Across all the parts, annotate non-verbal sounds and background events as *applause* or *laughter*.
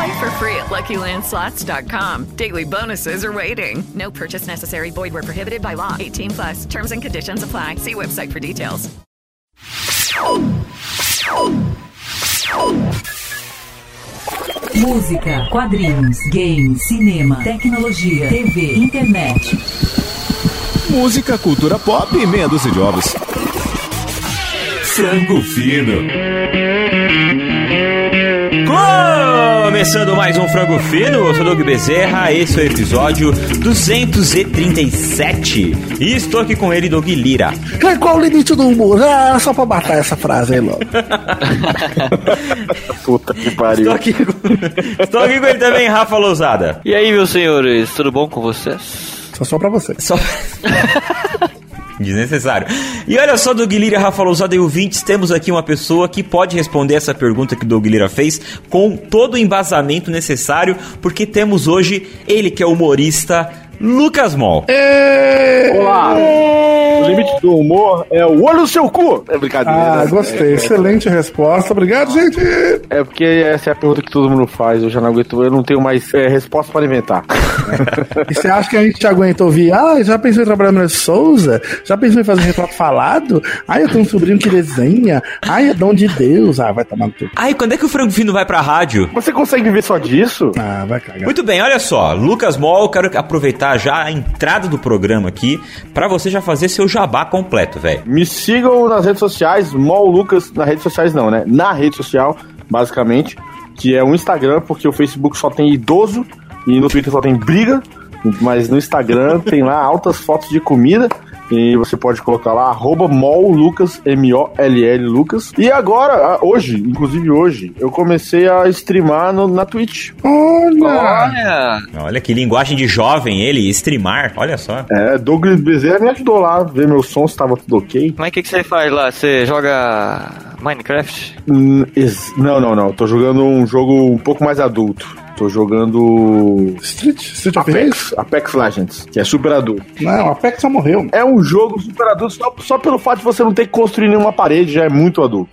Play for free at LuckyLandSlots.com. Daily bonuses are waiting. No purchase necessary. Void where prohibited by law. 18 plus. Terms and conditions apply. See website for details. Música, quadrinhos, games, cinema, tecnologia, TV, internet. Música, cultura pop e meia dúzia de ovos. Frango fino. Começando mais um Frango Fino, eu sou Doug Bezerra, esse é o episódio 237 e estou aqui com ele, Doug Lira. Qual o limite do humor? Ah, só pra matar essa frase aí logo. *laughs* Puta que pariu. Estou aqui, com... estou aqui com ele também, Rafa Lousada. E aí, meus senhores, tudo bom com vocês? Só, só pra você. Só... *laughs* Desnecessário. E olha só, Doug Lira, Rafa Lousada e ouvintes, temos aqui uma pessoa que pode responder essa pergunta que o Doug Lira fez com todo o embasamento necessário, porque temos hoje ele que é humorista, Lucas Mol. Olá! O limite do humor é o olho no seu cu! É brincadeira. Ah, gostei. Excelente resposta. Obrigado, gente. É porque essa é a pergunta que todo mundo faz. Eu já não aguento, eu não tenho mais é, resposta para inventar. E você acha que a gente aguenta ouvir? Ah, já pensou em trabalhar no Souza? Já pensou em fazer retrato falado? Ah, eu tenho um sobrinho que desenha. Ai, é dom de Deus. Ah, vai tomar no teu. Ai, quando é que o Frango Fino vai pra rádio? Você consegue viver só disso? Ah, vai cagar. Muito bem, olha só, Lucas Mol, quero aproveitar já a entrada do programa aqui para você já fazer seu jabá completo, velho. Me sigam nas redes sociais, Mol Lucas, nas redes sociais não, né? Na rede social, basicamente, que é o Instagram, porque o Facebook só tem idoso e no Twitter só tem briga, mas no Instagram *laughs* tem lá altas fotos de comida. E você pode colocar lá, arroba mollucas, M-O-L-L Lucas. E agora, hoje, inclusive hoje, eu comecei a streamar no, na Twitch. Olha! Olha que linguagem de jovem ele, streamar, olha só. É, Douglas Bezerra me ajudou lá, ver meu som se tava tudo ok. Mas o que, que você faz lá? Você joga Minecraft? Hum, não, não, não. Tô jogando um jogo um pouco mais adulto. Tô jogando. Street, Street of? Apex, Apex Legends, que é super adulto. Não, a Apex só morreu. É um jogo super adulto só, só pelo fato de você não ter que construir nenhuma parede, já é muito adulto.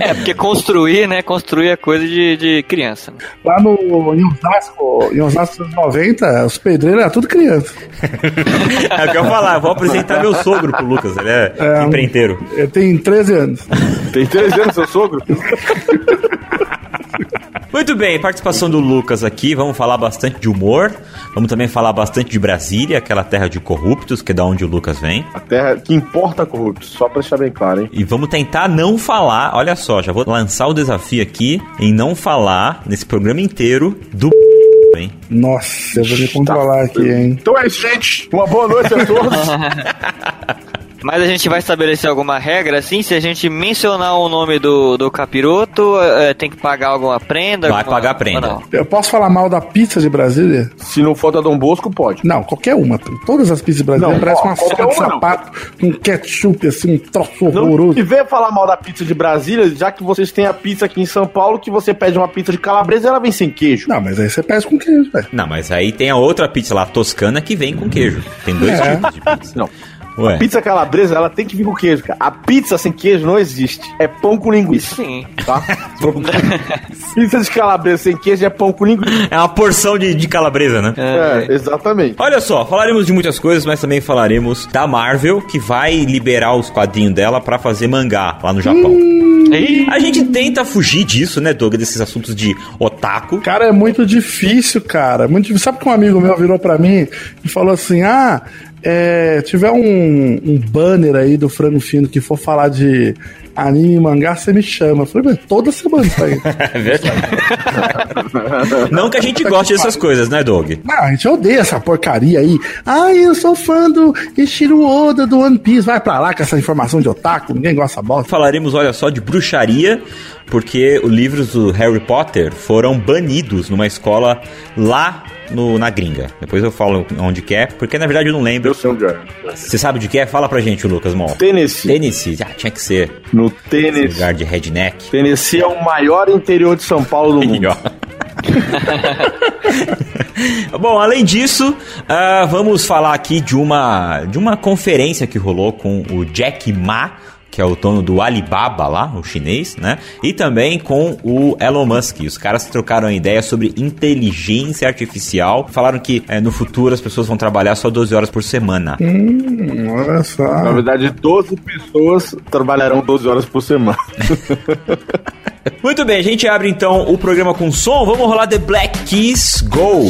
É, porque construir, né? Construir é coisa de, de criança. né? Lá no, em Osasco, em Osasco dos 90, os pedreiros eram tudo criança. *laughs* É o que eu ia falar, vou apresentar meu sogro pro Lucas, ele é, É, empreiteiro. Ele tem 13 anos. Tem 13 anos, seu sogro? *laughs* Muito bem, participação do Lucas aqui. Vamos falar bastante de humor. Vamos também falar bastante de Brasília, aquela terra de corruptos, que é da onde o Lucas vem. A terra que importa corrupto, só pra deixar bem claro, hein? E vamos tentar não falar, olha só, já vou lançar o desafio aqui em não falar nesse programa inteiro do hein? Nossa, eu vou me controlar aqui, hein? Então é isso, gente. Uma boa noite a todos. *laughs* Mas a gente vai estabelecer alguma regra, assim? Se a gente mencionar o nome do, do capiroto, é, tem que pagar alguma prenda? Vai alguma- pagar prenda. Eu posso falar mal da pizza de Brasília? Se não for da Dom Bosco, pode. Não, qualquer uma. Todas as pizzas de Brasília Não, parecem uma sola de sapato com ketchup, assim, um troço Não, horroroso. e venha falar mal da pizza de Brasília, já que vocês têm a pizza aqui em São Paulo, que você pede uma pizza de calabresa e ela vem sem queijo. Não, mas aí você pede com queijo, velho. Não, mas aí tem a outra pizza lá, toscana, que vem com queijo. Tem dois É. tipos de pizza. Não. Ué. Pizza calabresa, ela tem que vir com queijo, cara. A pizza sem queijo não existe. É pão com linguiça, Sim. tá? *laughs* *laughs* pizza de calabresa sem queijo é pão com linguiça. É uma porção de, de calabresa, né? É, exatamente. Olha só, falaremos de muitas coisas, mas também falaremos da Marvel, que vai liberar os quadrinhos dela pra fazer mangá lá no Japão. Ih, A gente tenta fugir disso, né, Doug, desses assuntos de otaku. Cara, é muito difícil, cara. Muito difícil. Sabe que um amigo meu virou pra mim e falou assim: Ah, é, tiver um, um banner aí do Frango Fino que for falar de anime e mangá, você me chama. Eu falei, mas toda semana isso aí. *laughs* É verdade. *laughs* Não que a gente goste dessas coisas, né, Doug? Não, a gente odeia essa porcaria aí. Ai, eu sou fã do Ishiro Oda do One Piece. Vai pra lá com essa informação de otaku, ninguém gosta da bosta. Falaremos, olha só, de bruxaria, porque os livros do Harry Potter foram banidos numa escola lá no, na gringa. Depois eu falo onde que é, porque na verdade eu não lembro. Eu sei onde é. Você sabe de que é? Fala pra gente, Lucas Mol. Tennessee. Tennessee, ah, tinha que ser. No Esse Tennessee. lugar de redneck. Tennessee é o maior interior de São Paulo do *laughs* mundo. *laughs* Bom, além disso, ah, vamos falar aqui de uma, de uma conferência que rolou com o Jack Ma, que é o dono do Alibaba lá, o chinês, né? E também com o Elon Musk. Os caras trocaram ideia sobre inteligência artificial. Falaram que eh, no futuro as pessoas vão trabalhar só 12 horas por semana. Hum, olha Na só. verdade, 12 pessoas trabalharão 12 horas por semana. *laughs* Muito bem, a gente abre então o programa com som. Vamos rolar The Black Keys Go.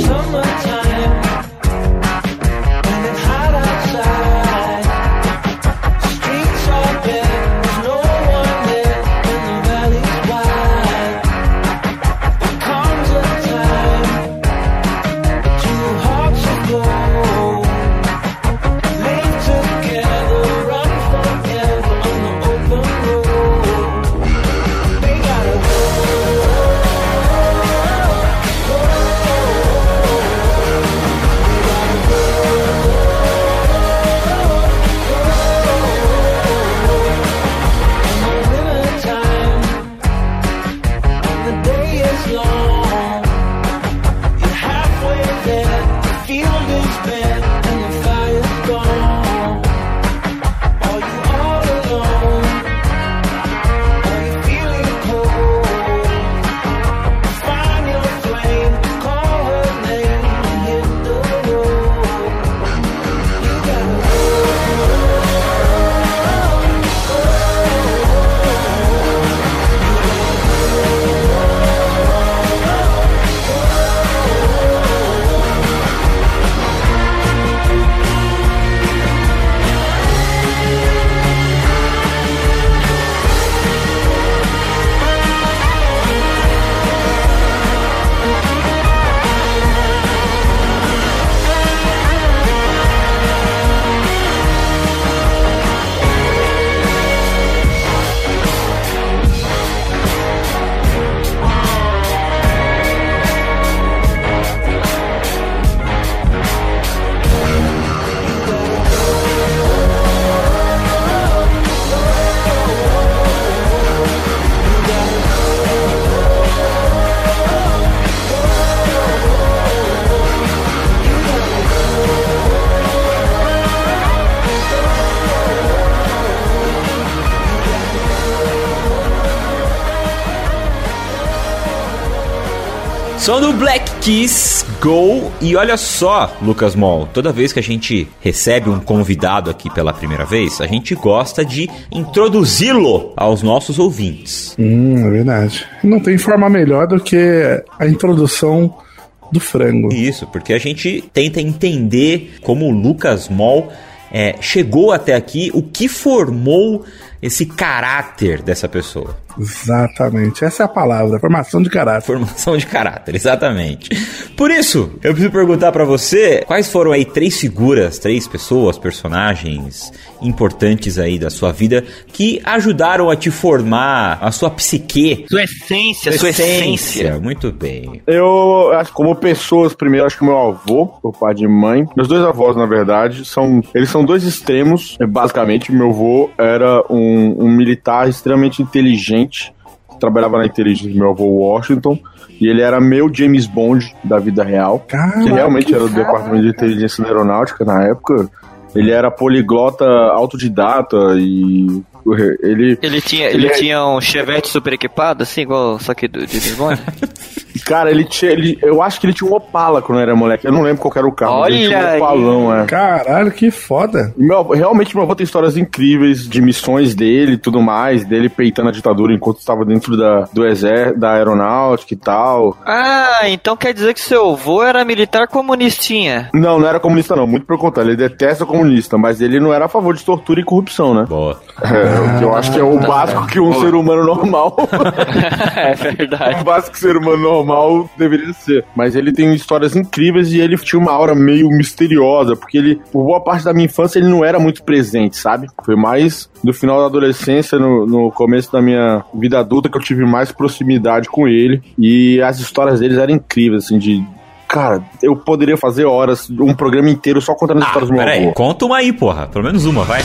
Som do Black Keys Go. E olha só, Lucas Mol, toda vez que a gente recebe um convidado aqui pela primeira vez, a gente gosta de introduzi-lo aos nossos ouvintes. Hum, é verdade. Não tem forma melhor do que a introdução do frango. Isso, porque a gente tenta entender como o Lucas Mol é, chegou até aqui, o que formou esse caráter dessa pessoa. Exatamente. Essa é a palavra, formação de caráter. Formação de caráter, exatamente. Por isso, eu preciso perguntar pra você quais foram aí três figuras, três pessoas, personagens importantes aí da sua vida que ajudaram a te formar a sua psique. Sua essência, sua essência. Muito bem. Eu acho que como pessoas, primeiro, acho que meu avô, por pai de mãe, meus dois avós, na verdade, são. Eles são dois extremos. É, Basicamente, meu avô era um, um militar extremamente inteligente. Trabalhava na inteligência do meu avô Washington. E ele era meu James Bond da vida real. Caraca, que realmente era do cara. departamento de inteligência aeronáutica na época. Ele era poliglota autodidata e Ele, Ele tinha, ele tinha um chevette super equipado, assim, igual só que do, de James Bond? *laughs* Cara, ele tinha. Ele, eu acho que ele tinha um Opala quando era moleque. Eu não lembro qual era o carro. mas ele tinha Olha um Opalão, é. Caralho, que foda. Meu realmente, meu avô tem histórias incríveis de missões dele e tudo mais, dele peitando a ditadura enquanto estava dentro da, do exército, da aeronáutica e tal. Ah, então quer dizer que seu avô era militar comunistinha. Não, não era comunista, não. Muito pelo contrário. Ele detesta comunista, mas ele não era a favor de tortura e corrupção, né? Boa. É, *laughs* o que eu acho que é o básico que um ser humano normal. *laughs* é verdade. *laughs* o básico que um ser humano normal deveria ser. Mas ele tem histórias incríveis e ele tinha uma aura meio misteriosa, porque ele, por boa parte da minha infância, ele não era muito presente, sabe? Foi mais no final da adolescência, no, no começo da minha vida adulta, que eu tive mais proximidade com ele. E as histórias deles eram incríveis, assim, de. Cara, eu poderia fazer horas, um programa inteiro só contando as histórias do meu avô. conta uma aí, porra. Pelo menos uma, vai.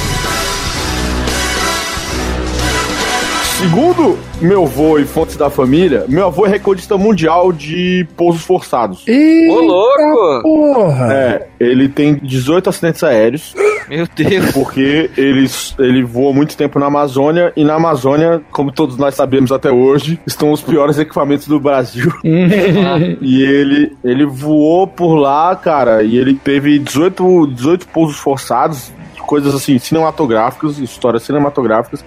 Segundo meu avô e fontes da família, meu avô é recordista mundial de pousos forçados. Eita Ô, louco! porra. É, ele tem 18 acidentes aéreos, Meu Deus. porque ele, ele voou muito tempo na Amazônia, e na Amazônia, como todos nós sabemos até hoje, estão os piores equipamentos do Brasil. *laughs* e ele, ele voou por lá, cara, e ele teve 18, 18 pousos forçados, coisas assim, cinematográficas, histórias cinematográficas,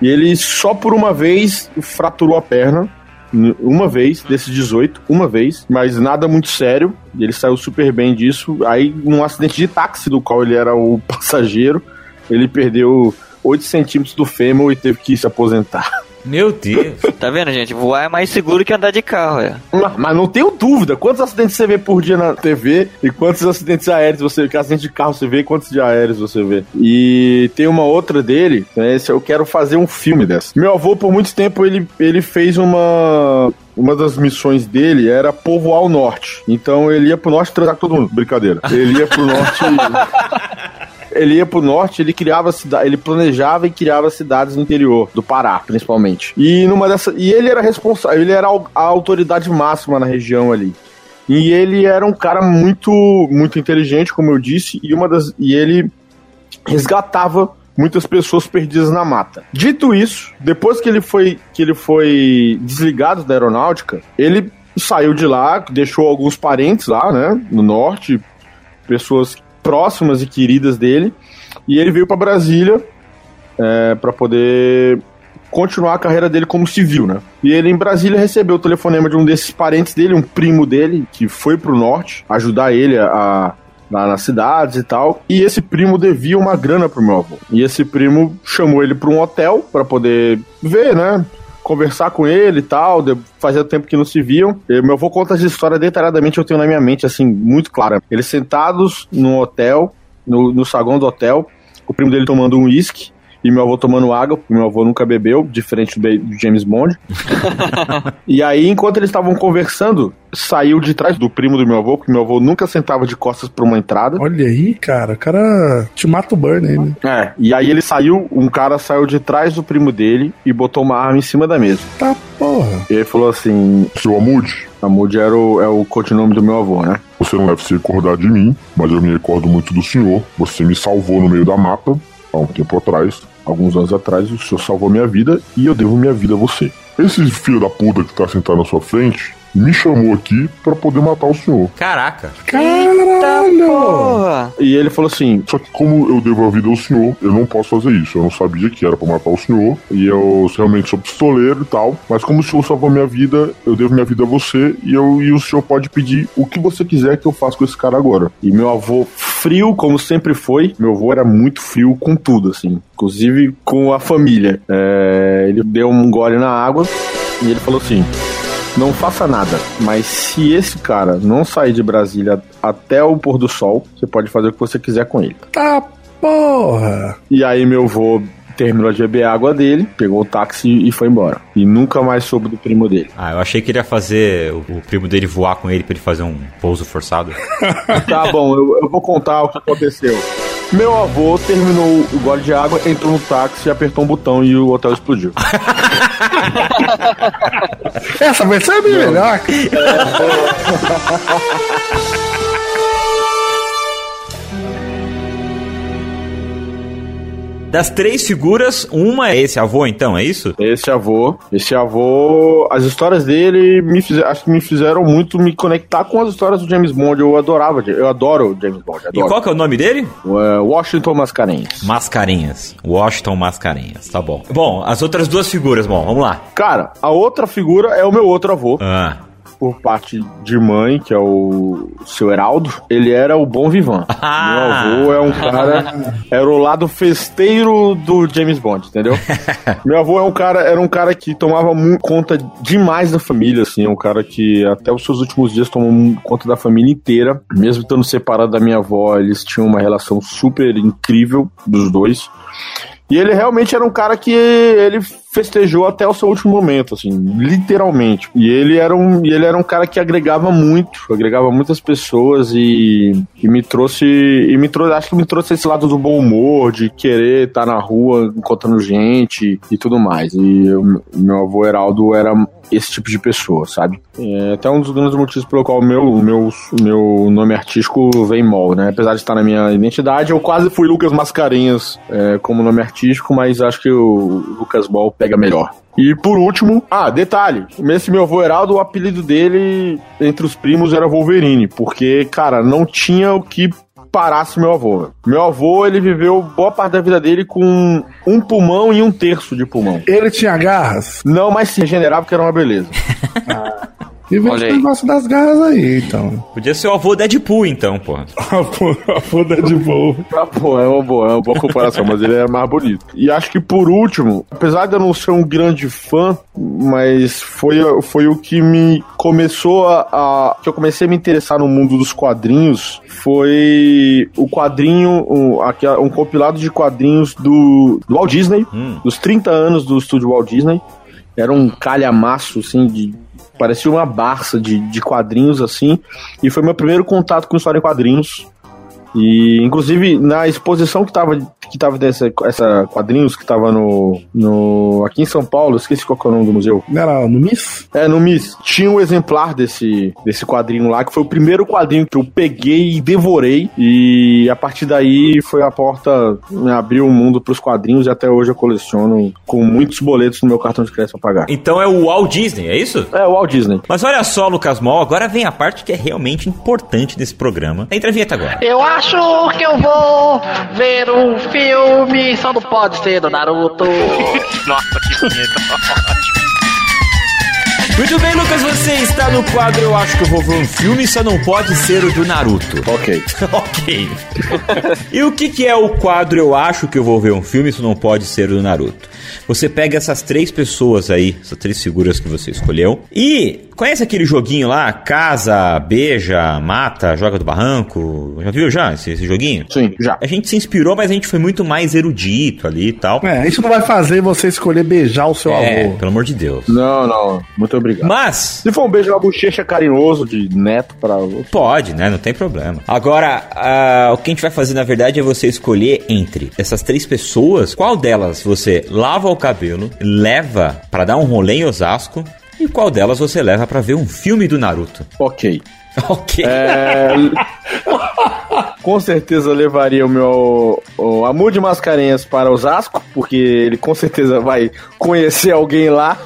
e ele só por uma vez fraturou a perna. Uma vez, desses 18, uma vez, mas nada muito sério. Ele saiu super bem disso. Aí, num acidente de táxi, do qual ele era o *laughs* passageiro, ele perdeu 8 centímetros do fêmur e teve que se aposentar. Meu Deus. Tá vendo, gente? Voar é mais seguro que andar de carro, é. Mas, mas não tenho dúvida, quantos acidentes você vê por dia na TV e quantos acidentes aéreos você vê, que acidente de carro você vê e quantos de aéreos você vê. E tem uma outra dele, né, esse eu quero fazer um filme dessa. Meu avô, por muito tempo, ele, ele fez uma... Uma das missões dele era povoar o norte. Então ele ia pro norte transar com todo mundo. Brincadeira. Ele ia pro norte... *laughs* ele ia pro norte, ele criava cidade, ele planejava e criava cidades no interior do Pará, principalmente. E numa dessa, e ele era responsável, ele era a autoridade máxima na região ali. E ele era um cara muito muito inteligente, como eu disse, e uma das e ele resgatava muitas pessoas perdidas na mata. Dito isso, depois que ele foi que ele foi desligado da aeronáutica, ele saiu de lá, deixou alguns parentes lá, né, no norte, pessoas próximas e queridas dele, e ele veio para Brasília é, para poder continuar a carreira dele como civil, né? E ele em Brasília recebeu o telefonema de um desses parentes dele, um primo dele, que foi pro norte ajudar ele a lá nas cidades e tal. E esse primo devia uma grana pro meu avô. E esse primo chamou ele para um hotel para poder ver, né? Conversar com ele e tal, fazia tempo que não se viam. E meu avô conta essa história detalhadamente, eu tenho na minha mente, assim, muito clara. Eles sentados no hotel, no, no saguão do hotel, o primo dele tomando um uísque, e meu avô tomando água, porque meu avô nunca bebeu, diferente do, James Bond. *laughs* e aí, enquanto eles estavam conversando, saiu de trás do primo do meu avô, porque meu avô nunca sentava de costas pra uma entrada. Olha aí, cara. O cara te mata o burn aí, né? É, e aí ele saiu, um cara saiu de trás do primo dele e botou uma arma em cima da mesa. Tá porra. E ele falou assim: Seu Amude, Amude era o, é o codinome do meu avô, né? você não deve se recordar de mim, mas eu me recordo muito do senhor. Você me salvou no meio da mata, há um tempo atrás. Alguns anos atrás, o senhor salvou minha vida e eu devo minha vida a você. Esse filho da puta que tá sentado na sua frente me chamou aqui pra poder matar o senhor. Caraca. Caralho! Porra! E ele falou assim: Só que como eu devo a vida ao senhor, eu não posso fazer isso. Eu não sabia que era pra matar o senhor. E eu realmente sou pistoleiro e tal. Mas como o senhor salvou minha vida, eu devo minha vida a você. E, eu, e o senhor pode pedir o que você quiser que eu faça com esse cara agora. E meu avô, frio como sempre foi, meu avô era muito frio com tudo, assim, inclusive com a família. É, ele deu um gole na água e ele falou assim: Não faça nada, mas se esse cara não sair de Brasília até o pôr do sol, você pode fazer o que você quiser com ele. Tá porra. E aí meu avô terminou de beber a água dele, pegou o táxi e foi embora. E nunca mais soube do primo dele. Ah, eu achei que ele ia fazer o, o primo dele voar com ele pra ele fazer um pouso forçado. *laughs* Tá bom, eu, eu vou contar o que aconteceu. Meu avô terminou o gole de água, entrou no táxi, apertou um botão e o hotel explodiu. Essa versão é bem melhor. *laughs* das três figuras, uma é esse avô, então, é isso? Esse avô, esse avô, as histórias dele me fizeram, acho que me fizeram muito me conectar com as histórias do James Bond. Eu adorava, eu adoro o James Bond. E Adoro. qual que é o nome dele? É, Washington Mascarenhas. Mascarenhas. Washington Mascarenhas, tá bom. Bom, as outras duas figuras, bom, vamos lá. Cara, a outra figura é o meu outro avô. Ah. Por parte de mãe, que é o seu Heraldo, ele era o bom vivan. *laughs* Ah. Meu avô é um cara. Era o lado festeiro do James Bond, entendeu? *laughs* Meu avô é um cara, era um cara que tomava conta demais da família, assim, um cara que até os seus últimos dias tomou conta da família inteira. Mesmo estando separado da minha avó, eles tinham uma relação super incrível dos dois. E ele realmente era um cara que ele festejou até o seu último momento, assim, literalmente. E ele era um, ele era um cara que agregava muito, agregava muitas pessoas e, e me trouxe, e me trouxe, acho que me trouxe esse lado do bom humor, de querer estar na rua encontrando gente e tudo mais. E o meu avô Heraldo era esse tipo de pessoa, sabe? É até um dos grandes motivos pelo qual o meu, meu, meu nome artístico vem Mol, né? Apesar de estar na minha identidade, eu quase fui Lucas Mascarenhas é, como nome artístico, mas acho que o Lucas Mol pega melhor. E por último, ah, detalhe, esse meu avô Heraldo, o apelido dele entre os primos era Wolverine, porque, cara, não tinha o que parasse meu avô. Meu avô, ele viveu boa parte da vida dele com um pulmão e um terço de pulmão. Ele tinha garras? Não, mas se regenerava porque era uma beleza. *laughs* E vem esse negócio das garras aí, então. Podia ser o avô Deadpool, então, pô. A foda de boa. Ah, pô, é uma boa, é uma boa comparação, mas ele é mais bonito. E acho que por último, apesar de eu não ser um grande fã, mas foi, foi o que me começou a, a- que eu comecei a me interessar no mundo dos quadrinhos, foi o quadrinho, um, aqui, um compilado de quadrinhos do, do Walt Disney, dos 30 anos do estúdio Walt Disney. Era um calhamaço, assim, de. Parecia uma barça de, de quadrinhos, assim. E foi meu primeiro contato com história em quadrinhos. E, inclusive, na exposição que tava, que tava dessa essa quadrinhos, que tava no, no. aqui em São Paulo, esqueci qual que é o nome do museu. Não era no Miss? É, no Miss. Tinha um exemplar desse, desse quadrinho lá, que foi o primeiro quadrinho que eu peguei e devorei. E a partir daí foi a porta, me abriu o mundo pros quadrinhos e até hoje eu coleciono com muitos boletos no meu cartão de crédito pra pagar. Então é o Walt Disney, é isso? É, o Walt Disney. Mas olha só, Lucas Mol, agora vem a parte que é realmente importante desse programa. Entra a vinheta agora. Eu acho que eu vou ver um filme, só não pode ser do Naruto. *laughs* Nossa, que bonito. Muito bem, Lucas, você está no quadro Eu Acho Que Eu Vou Ver Um Filme, só não pode ser o do Naruto. Ok. *laughs* ok. e o que, que é o quadro Eu Acho Que Eu Vou Ver Um Filme, só não pode ser o do Naruto? Você pega essas três pessoas aí, essas três figuras que você escolheu, e conhece aquele joguinho lá, casa, beija, mata, joga do barranco? Já viu já esse, esse joguinho? Sim, já. A gente se inspirou, mas a gente foi muito mais erudito ali e tal. É, isso não vai fazer você escolher beijar o seu É, avô. pelo amor de Deus. Não, não. Muito obrigado. Mas. Se for um beijo na bochecha carinhoso de neto pra. Pode, né? Não tem problema. Agora, o que a gente vai fazer, na verdade, é você escolher entre essas três pessoas, qual delas você lava o cabelo, leva pra dar um rolê em Osasco, e qual delas você leva pra ver um filme do Naruto. *laughs* Ok. Ok. É, com certeza levaria o meu o Amor de Mascarenhas para Osasco, porque ele com certeza vai conhecer alguém lá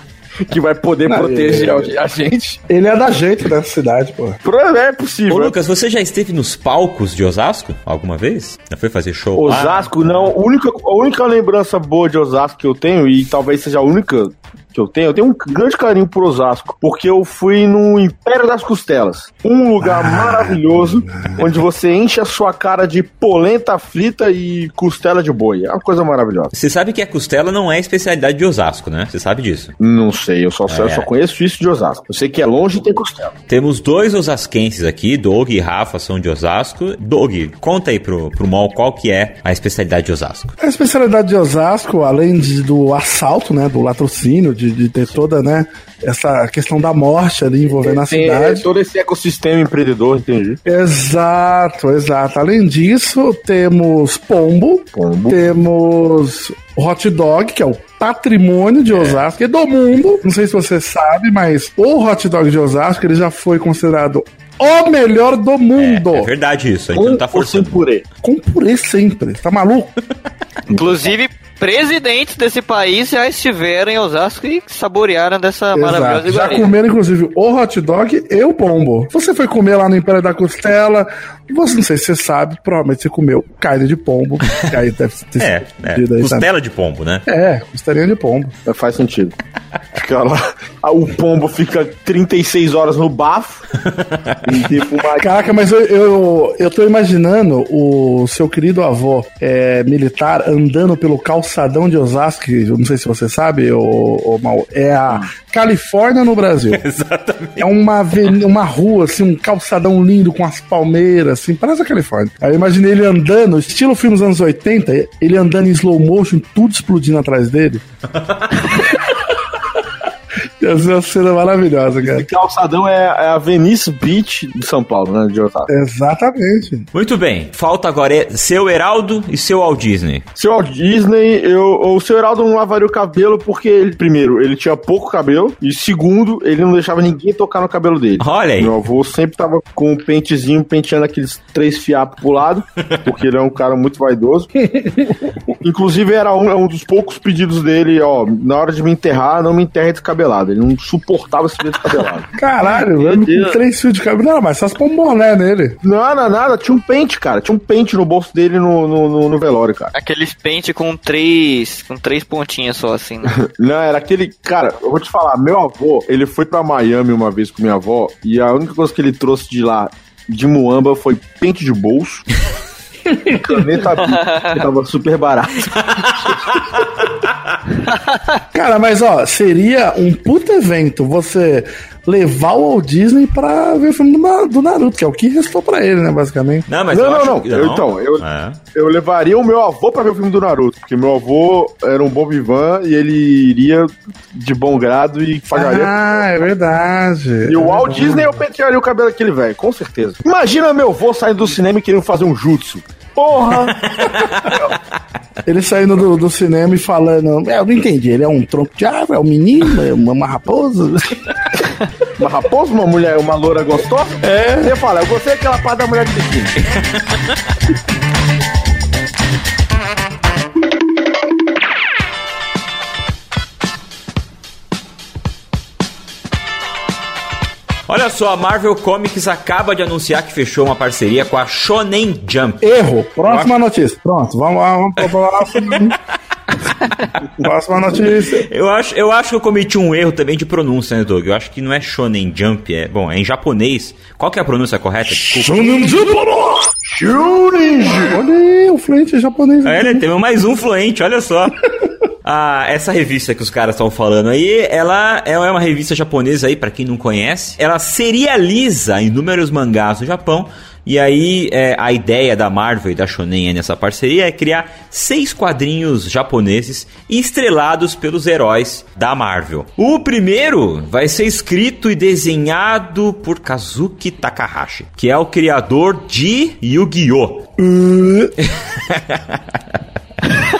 que vai poder Não, proteger ele- a gente. Ele é da jeito dessa cidade, pô. É possível. Ô, Lucas, você já esteve nos palcos de Osasco alguma vez? Já foi fazer show? lá? Osasco, não. A única, a única lembrança boa de Osasco que eu tenho, e talvez seja a única que eu tenho, eu tenho um grande carinho por Osasco, porque eu fui no Império das Costelas. Um lugar maravilhoso, onde você enche a sua cara de polenta frita e costela de boi. É uma coisa maravilhosa. Você sabe que a costela não é especialidade de Osasco, né? Você sabe disso. Não sei, eu só, eu É. só conheço isso de Osasco. Eu sei que é longe e tem costela. Temos dois osasquenses aqui, Doug e Rafa são de Osasco. Doug, conta aí pro, pro Mol qual que é a especialidade de Osasco. A especialidade de Osasco, além de- do assalto, né, do latrocínio, de de, ter toda, né, essa questão da morte ali envolvendo a Tem, cidade. é, todo esse ecossistema empreendedor, entendi. Exato, exato. Além disso, temos pombo, temos hot dog, que é o patrimônio de Osasco e do mundo. Não sei se você sabe, mas o hot dog de Osasco ele já foi considerado o melhor do mundo. É verdade isso, a gente não tá forçando. purê? Com purê sempre, tá maluco? *laughs* Inclusive, presidentes desse país já estiveram em Osasco e saborearam dessa maravilhosa Exato. Já iguaria. comeram, inclusive, o hot dog e o pombo. Você foi comer lá no Império da Costela, você não sei se você sabe, provavelmente você comeu carne de pombo. que aí deve ter *laughs* É, sido é. aí? Costela de pombo, né? É, costelinha de pombo. Faz sentido. Fica lá, *laughs* o pombo fica 36 horas no bafo. defumar. Caraca, mas eu, eu, eu tô imaginando o seu querido avô é, militar andando pelo calçadão de Osasco, eu não sei se você sabe, o, o Mal, é a Califórnia no Brasil. *laughs* Exatamente. É uma, aveni- uma rua, assim, um calçadão lindo com as palmeiras, assim, parece a Califórnia. Aí eu imaginei ele andando, estilo filme dos anos 80, ele andando em slow motion, tudo explodindo atrás dele. *laughs* Ia ser uma cena maravilhosa, cara. Esse calçadão é, é a Venice Beach de São Paulo, né? De Osasco. Exatamente. Muito bem. Falta agora é seu Heraldo e seu Walt Disney. Seu Walt Disney, eu, o seu Heraldo não lavaria o cabelo porque, ele, primeiro, ele tinha pouco cabelo e, segundo, ele não deixava ninguém tocar no cabelo dele. Olha aí. Meu avô sempre tava com um pentezinho penteando aqueles três fiapos pro lado, *laughs* porque ele é um cara muito vaidoso. Inclusive, era um, é um dos poucos pedidos dele, ó, na hora de me enterrar, não me enterre descabelado. Ele não suportava se ver descabelado. *laughs* Caralho, mano, com três fios de cabelo. Não, mas só se pôr um boné nele. Não, não, nada, tinha um pente, cara. Tinha um pente no bolso dele no, no, no- no velório, cara. Aqueles pente com três, com três pontinhas só assim. Né? *laughs* Não, era aquele. Cara, eu vou te falar, meu avô, ele foi pra Miami uma vez com minha avó, e a única coisa que ele trouxe de lá, de Muamba, foi pente de bolso. *laughs* *laughs* que tava super barato. Cara, mas ó, seria um puta evento você levar o Walt Disney pra ver o filme do, do Naruto, que é o que restou pra ele, né, basicamente. Não, mas não, eu não, acho não. que- Eu- então, eu, É. eu levaria o meu avô pra ver o filme do Naruto, porque meu avô era um bom vivan e ele iria de bom grado e pagaria. Ah, é verdade. E o Walt Disney eu pentearia o cabelo daquele velho, com certeza. Imagina meu avô saindo do cinema e querendo fazer um jutsu. Porra! *laughs* Ele saindo do, do cinema e falando, é, eu não entendi, ele é um tronco de árvore, é um menino, é uma, raposa. *laughs* Uma raposa, uma mulher, uma loura gostosa? É. Você fala, eu gostei daquela parte da mulher de biquíni. *laughs* Olha só, a Marvel Comics acaba de anunciar que fechou uma parceria com a Shonen Jump. Erro. Próxima notícia. Pronto, vamos lá, vamos pra próxima. *laughs* próxima notícia. Eu acho, eu acho que eu cometi um erro também de pronúncia, né, Doug? Eu acho que não é Shonen Jump, é. Bom, é em japonês. Qual que é a pronúncia correta? Desculpa. Shonen Jump. Olha aí, o fluente japonês. É, né? Temos mais um fluente, olha só. Ah, essa revista que os caras estão falando aí, ela, ela é uma revista japonesa aí, pra quem não conhece. Ela serializa inúmeros mangás no Japão. E aí, é, a ideia da Marvel e da Shonen nessa parceria é criar seis quadrinhos japoneses estrelados pelos heróis da Marvel. O primeiro vai ser escrito e desenhado por Kazuki Takahashi, que é o criador de Yu-Gi-Oh! *laughs* *laughs*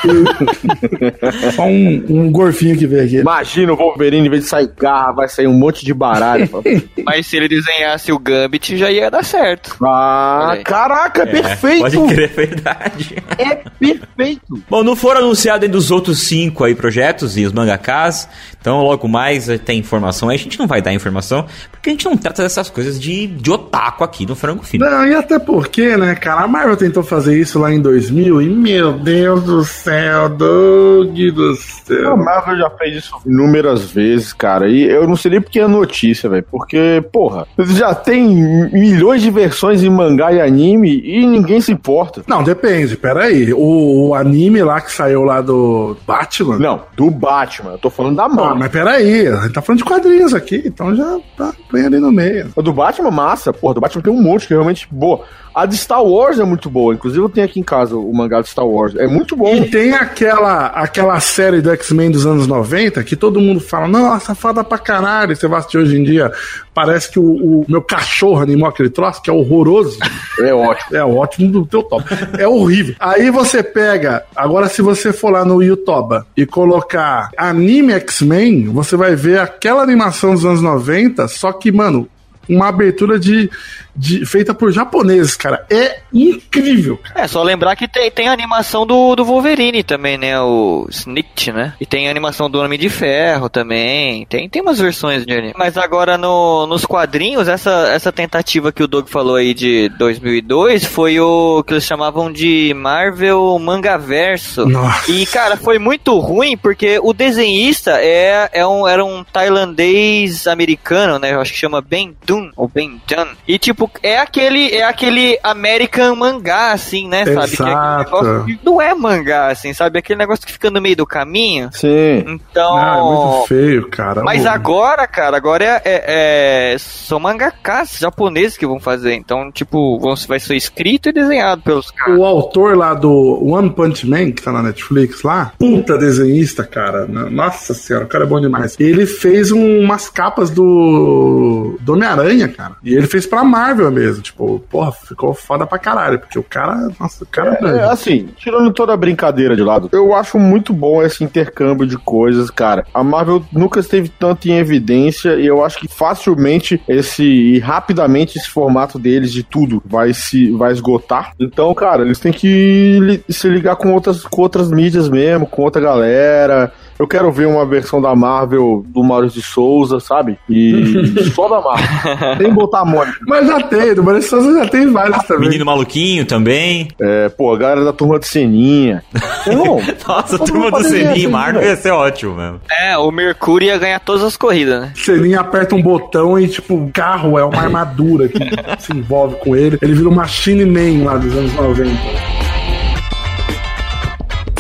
*laughs* Só um, um gorfinho que veio aqui. Imagina o Wolverine, em vez de sair garra, vai sair um monte de baralho. *laughs* Mas se ele desenhasse o Gambit, já ia dar certo. ah, caraca, é, perfeito! Pode crer, é verdade. É perfeito! Bom, não foram anunciados ainda os outros cinco aí projetos e os mangakas, então logo mais tem informação aí. A gente não vai dar informação, porque a gente não trata dessas coisas de, de otaku aqui no Frango Fino. Não, e até porque, né, cara, a Marvel tentou fazer isso lá em 2000 e, meu Deus do céu, Doug do A céu. Marvel já fez isso inúmeras vezes, cara. E eu não sei nem porque é notícia, velho. Porque, porra, já tem milhões de versões em mangá e anime e ninguém se importa. Não, depende, peraí. O, o anime lá que saiu lá do Batman. Não, do Batman. Eu tô falando da Não, Marvel. mas peraí, a gente tá falando de quadrinhos aqui, então já tá bem ali no meio. O do Batman, massa. Porra, do Batman tem um monte que é realmente boa. A de Star Wars é muito boa. Inclusive, eu tenho aqui em casa o mangá de Star Wars. É muito bom. E tem aquela, aquela série do X-Men dos anos 90 que todo mundo fala, nossa, foda pra caralho. Você vai assistir hoje em dia, parece que o, o meu cachorro animou aquele troço, que é horroroso. É ótimo. É ótimo do teu top. É horrível. Aí você pega, agora se você for lá no YouTube e colocar anime X-Men, você vai ver aquela animação dos anos 90, só que, mano, uma abertura de, de feita por japoneses, cara. É incrível. É, só lembrar que tem, tem a animação do, do Wolverine também, né? O Snicked, né? E tem a animação do Homem de Ferro também. Tem, tem umas versões de anime. Mas agora no, nos quadrinhos, essa, essa tentativa que o Doug falou aí de 2002 foi o que eles chamavam de Marvel Mangaverso. Nossa. E, cara, foi muito ruim porque o desenhista é, é um, era um tailandês americano, né? Eu acho que chama Ben Dun, ou Ben Dun. E, tipo, é aquele, é aquele American mangá, assim, né? Sabe? Que é aquele Exato. negócio que não é mangá, assim, sabe? Aquele negócio que fica no meio do caminho. Sim. Então. Ah, é muito feio, cara. Mas agora, cara, agora é, é- é- são mangakas japoneses que vão fazer. Então, tipo, vão, vai ser escrito e desenhado pelos caras. O autor lá do One Punch Man, que tá na Netflix lá, puta desenhista, cara. Nossa senhora, o cara é bom demais. Ele fez um- umas capas do, do Homem-Aranha, cara. E ele fez pra Marvel mesmo. Tipo, porra, ficou foda pra caralho. Porque o cara, nossa, o cara É, é, assim, tirando toda a brincadeira de lado, eu acho muito bom esse intercâmbio de coisas, cara. A Marvel nunca esteve tanto em evidência e eu acho que facilmente esse e rapidamente esse formato deles de tudo vai se vai esgotar. Então, cara, eles têm que li- se ligar com outras com outras mídias mesmo, com outra galera. Eu quero ver uma versão da Marvel do Maurício de Souza, sabe? E *laughs* só da Marvel. Sem botar a Mônica. Mas já tem, do Maurício Souza já tem vários também. Menino maluquinho também. É, pô, a galera da turma de Seninha. *laughs* Não, Nossa, a turma do pode ver Senin assim, Marvel ia ser ótimo mesmo. É, o Mercúrio ia ganhar todas as corridas, né? Selinho aperta um botão e, tipo, o carro é uma armadura que *laughs* se envolve com ele. Ele vira uma Machine Man lá dos anos 90.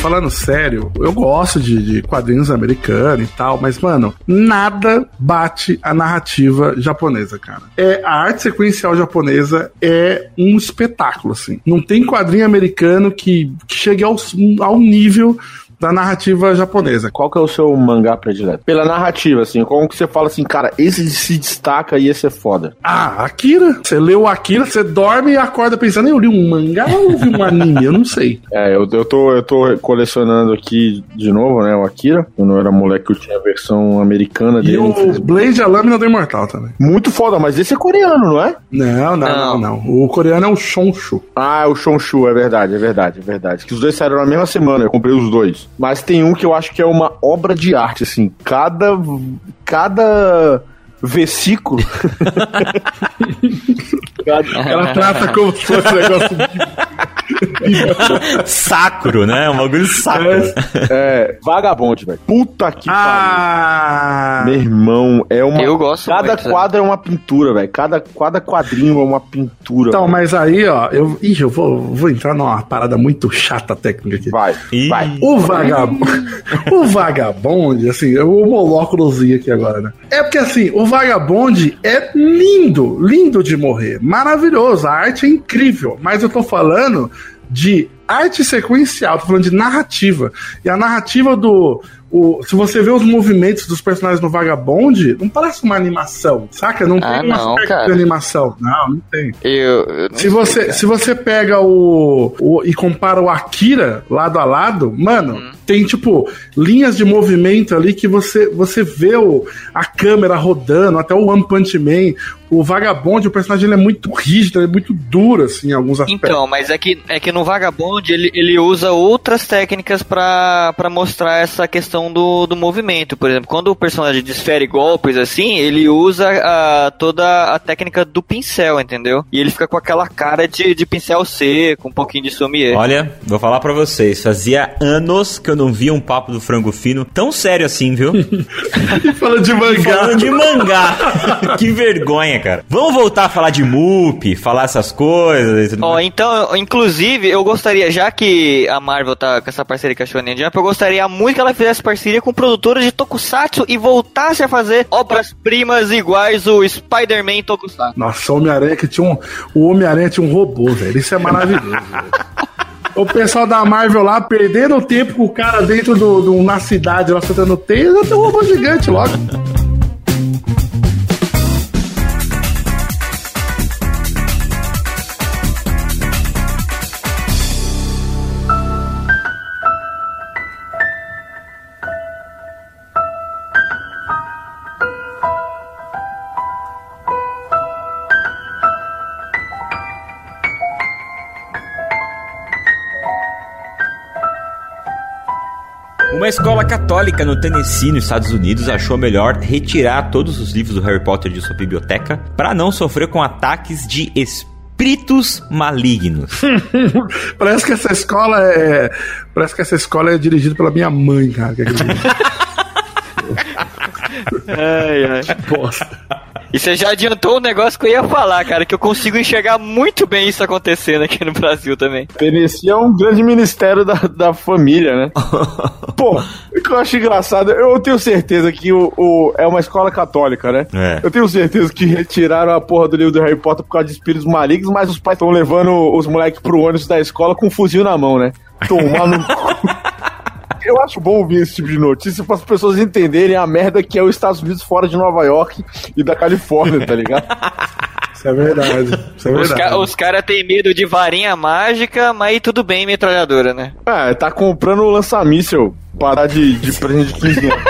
Falando sério, eu gosto de, de quadrinhos americanos e tal, mas, mano, nada bate a narrativa japonesa, cara. É, a arte sequencial japonesa é um espetáculo, assim. Não tem quadrinho americano que, que chegue ao, ao nível da narrativa japonesa. Qual que é o seu mangá predileto? Pela narrativa, assim, como que você fala assim, cara, esse se destaca e esse é foda. Ah, Akira. Você leu Akira, você dorme e acorda pensando, eu li um mangá ou eu vi um anime? Eu não sei. *laughs* É, eu, eu, tô, eu tô colecionando aqui de novo, né, o Akira. Quando eu era moleque, eu tinha a versão americana E dele. o Blade, a Lâmina do Imortal também. Muito foda, mas esse é coreano, não é? Não, não, não, não. O coreano é o Shonshu. Ah, o Shonshu, é verdade, é verdade, é verdade. Que os dois saíram na mesma semana, eu comprei os dois. Mas tem um que eu acho que é uma obra de arte, assim. Cada. Cada versículo. *laughs* Ela trata como se fosse um negócio *laughs* Sacro, né? Um bagulho sacro. É, vagabonde, velho. Puta que Ah! pariu. Meu irmão, é uma. Eu gosto Cada muito, né? quadro é uma pintura, velho. Cada, cada quadrinho é uma pintura. Então, velho. mas aí, ó, eu, ih, eu vou, vou entrar numa parada muito chata técnica aqui. Vai, Ih. vai. O vagabundo, *laughs* o vagabonde, assim, eu vou molóculozinho aqui agora, né? É porque, assim, o vagabonde é lindo, lindo de morrer, maravilhoso, a arte é incrível, mas eu tô falando de arte sequencial, tô falando de narrativa. E a narrativa do. O, se você vê os movimentos dos personagens no Vagabonde, não parece uma animação, saca? Não Ah, tem um não, de animação. Não, não tem. Eu, eu não Se você, se você pega o, o- e compara o Akira lado a lado, mano, tem tipo linhas de movimento ali que você você vê o, a câmera rodando, até o One Punch Man, o Vagabonde, o personagem ele é muito rígido, ele é muito duro assim em alguns aspectos. Então, mas é que, é que no Vagabond ele, ele usa outras técnicas pra pra mostrar essa questão do, do movimento. Por exemplo, quando o personagem desfere golpes assim, ele usa a, toda a técnica do pincel, entendeu? E ele fica com aquela cara de, de pincel seco, um pouquinho de sommelier. Olha, vou falar pra vocês, fazia anos que eu não via um papo do frango fino tão sério assim, viu? *laughs* E falando de mangá. Falando de mangá. *laughs* que vergonha, cara. Vamos voltar a falar de Moop, falar essas coisas e tudo Ó, mais. então, inclusive, eu gostaria, já que a Marvel tá com essa parceria com a Shonen Jump, eu gostaria muito que ela fizesse parceria com produtoras de Tokusatsu e voltasse a fazer obras-primas iguais o Spider-Man Tokusatsu. Nossa, o Homem-Aranha que tinha um. O Homem-Aranha tinha um robô, velho. Isso é maravilhoso. O pessoal da Marvel lá perdendo tempo com o cara dentro do, do na cidade lá soltando teia, tem um robô gigante logo. Escola católica no Tennessee, nos Estados Unidos, achou melhor retirar todos os livros do Harry Potter de sua biblioteca para não sofrer com ataques de espíritos malignos. *laughs* parece que essa escola é. Parece que essa escola é dirigida pela minha mãe, cara. que acredita. *laughs* Ai, ai. E você já adiantou o negócio que eu ia falar, cara, que eu consigo enxergar muito bem isso acontecendo aqui no Brasil também. Tennessee é um grande ministério da, da família, né? *laughs* Pô, o que eu acho engraçado, eu tenho certeza que o, o- é uma escola católica, né? É. Eu tenho certeza que retiraram a porra do livro do Harry Potter por causa de espíritos malignos, mas os pais estão levando os moleques pro ônibus da escola com um fuzil na mão, né? Tomar no cu. *laughs* Eu acho bom ouvir esse tipo de notícia para as pessoas entenderem a merda que é os Estados Unidos fora de Nova York e da Califórnia, tá ligado? *laughs* Isso é verdade. Isso é Os, verdade. ca os caras têm medo de varinha mágica, mas tudo bem, metralhadora, né? Ah, tá comprando o lança-míssel para dar de, de presente de 15 anos.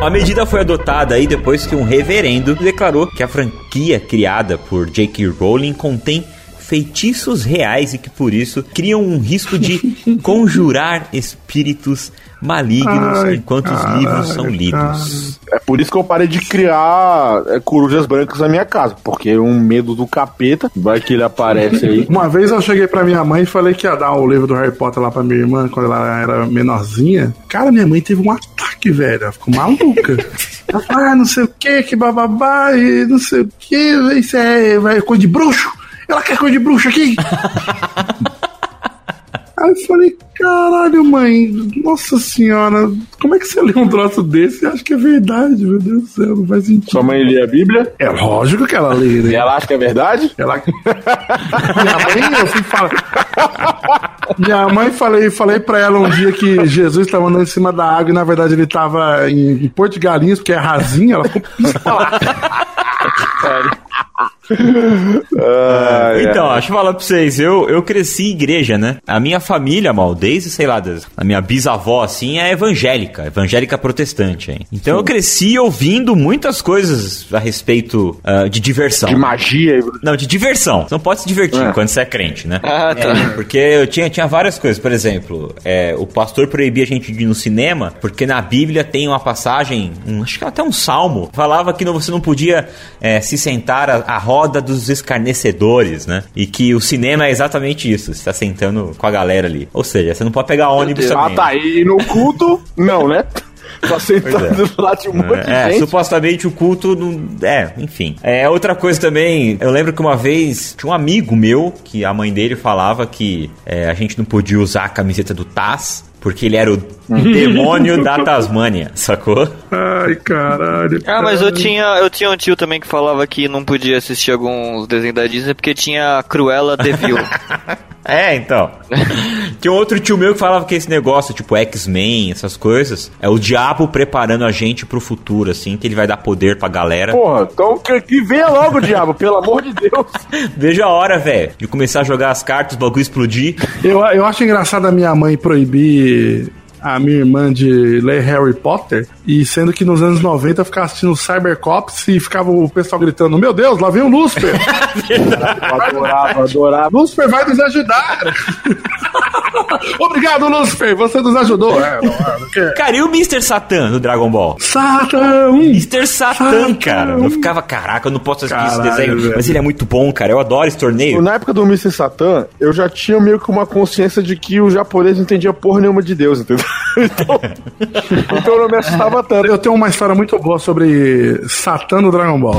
A medida foi adotada aí depois que um reverendo declarou que a franquia criada por J.K. Rowling contém feitiços reais e que por isso criam um risco de *laughs* conjurar espíritos malignos Ai, enquanto os caralho, livros são lidos. É por isso que eu parei de criar é, corujas brancas na minha casa, porque um medo do capeta, vai que ele aparece aí. *laughs* Uma vez eu cheguei pra minha mãe e falei que ia dar o livro do Harry Potter lá pra minha irmã quando ela era menorzinha. Cara, minha mãe teve um ataque, velho. Ela ficou maluca. *laughs* Ela falou, ah, não sei o que, que bababá, e não sei o que, isso é, vai, coisa de bruxo. Ela quer coisa de bruxo aqui. *laughs* Aí eu falei, caralho, mãe, nossa senhora, como é que você lê um troço desse? Eu acho que é verdade, meu Deus do céu, não faz sentido. Sua mãe lê a Bíblia? É lógico que ela lê, né? E ela acha que é verdade? Ela... Minha mãe, eu fui falar. Minha mãe, falei, falei pra ela um dia que Jesus estava andando em cima da água e na verdade ele tava em, em Porto de Galinhas, porque é rasinho, ela ficou *laughs* pistolada. então, deixa eu falar pra vocês, eu, eu cresci em igreja, né? A minha família, mal, desde, sei lá, a minha bisavó, assim, é evangélica, evangélica protestante, hein? Então eu cresci ouvindo muitas coisas a respeito ah, de diversão. De magia? Não, de diversão. Você não pode se divertir É. quando você é crente, né? Ah, tá. É, porque eu tinha, tinha várias coisas, por exemplo, é, o pastor proibia a gente de ir no cinema, porque na Bíblia tem uma passagem, um- acho que até um salmo, falava que não- você não podia é, se sentar à, à roda dos escarnecedores, né? E que o cinema é exatamente isso, você tá sentando com a galera ali. Ou seja, você não pode pegar ônibus Ah, também. tá aí no culto, não, né? *laughs* Tá sentado do lado de um monte de É, gente. supostamente o culto não. É, enfim. É, outra coisa também, eu lembro que uma vez tinha um amigo meu que a mãe dele falava que é, a gente não podia usar a camiseta do Taz. Porque ele era o demônio *laughs* da Tasmânia, sacou? Ai, caralho. Ah, mas eu tinha, eu tinha um tio também que falava que não podia assistir alguns desenhos da Disney porque tinha a Cruella de Vil. *laughs* É, então. *laughs* Tinha um outro tio meu que falava que esse negócio, tipo X-Men, essas coisas, é o diabo preparando a gente pro futuro, assim, que ele vai dar poder pra galera. Porra, então que, que venha logo, diabo, pelo amor de Deus. Veja a hora, velho, de começar a jogar as cartas, o bagulho explodir. Eu, eu acho engraçado a minha mãe proibir a minha irmã de ler Harry Potter, e sendo que nos anos 90 eu ficava assistindo Cybercops e ficava o pessoal gritando: Meu Deus, lá vem o Lúcifer! *laughs* Eu adorava, adorava. Lúcifer vai nos ajudar! *laughs* *laughs* Obrigado, Lúcifer, você nos ajudou! É, não, é. *laughs* Cara, e o Mr. Satan do Dragon Ball? Satan! Mr. Satan, cara. Eu ficava, caraca, eu não posso assistir esse Caralho, desenho. velho. Mas ele é muito bom, cara. Eu adoro esse torneio. Na época do Mr. Satan, eu já tinha meio que uma consciência de que o japonês não entendia porra nenhuma de Deus, entendeu? *laughs* Então, então eu não me assustava tanto. Eu tenho uma história muito boa sobre Satã no Dragon Ball.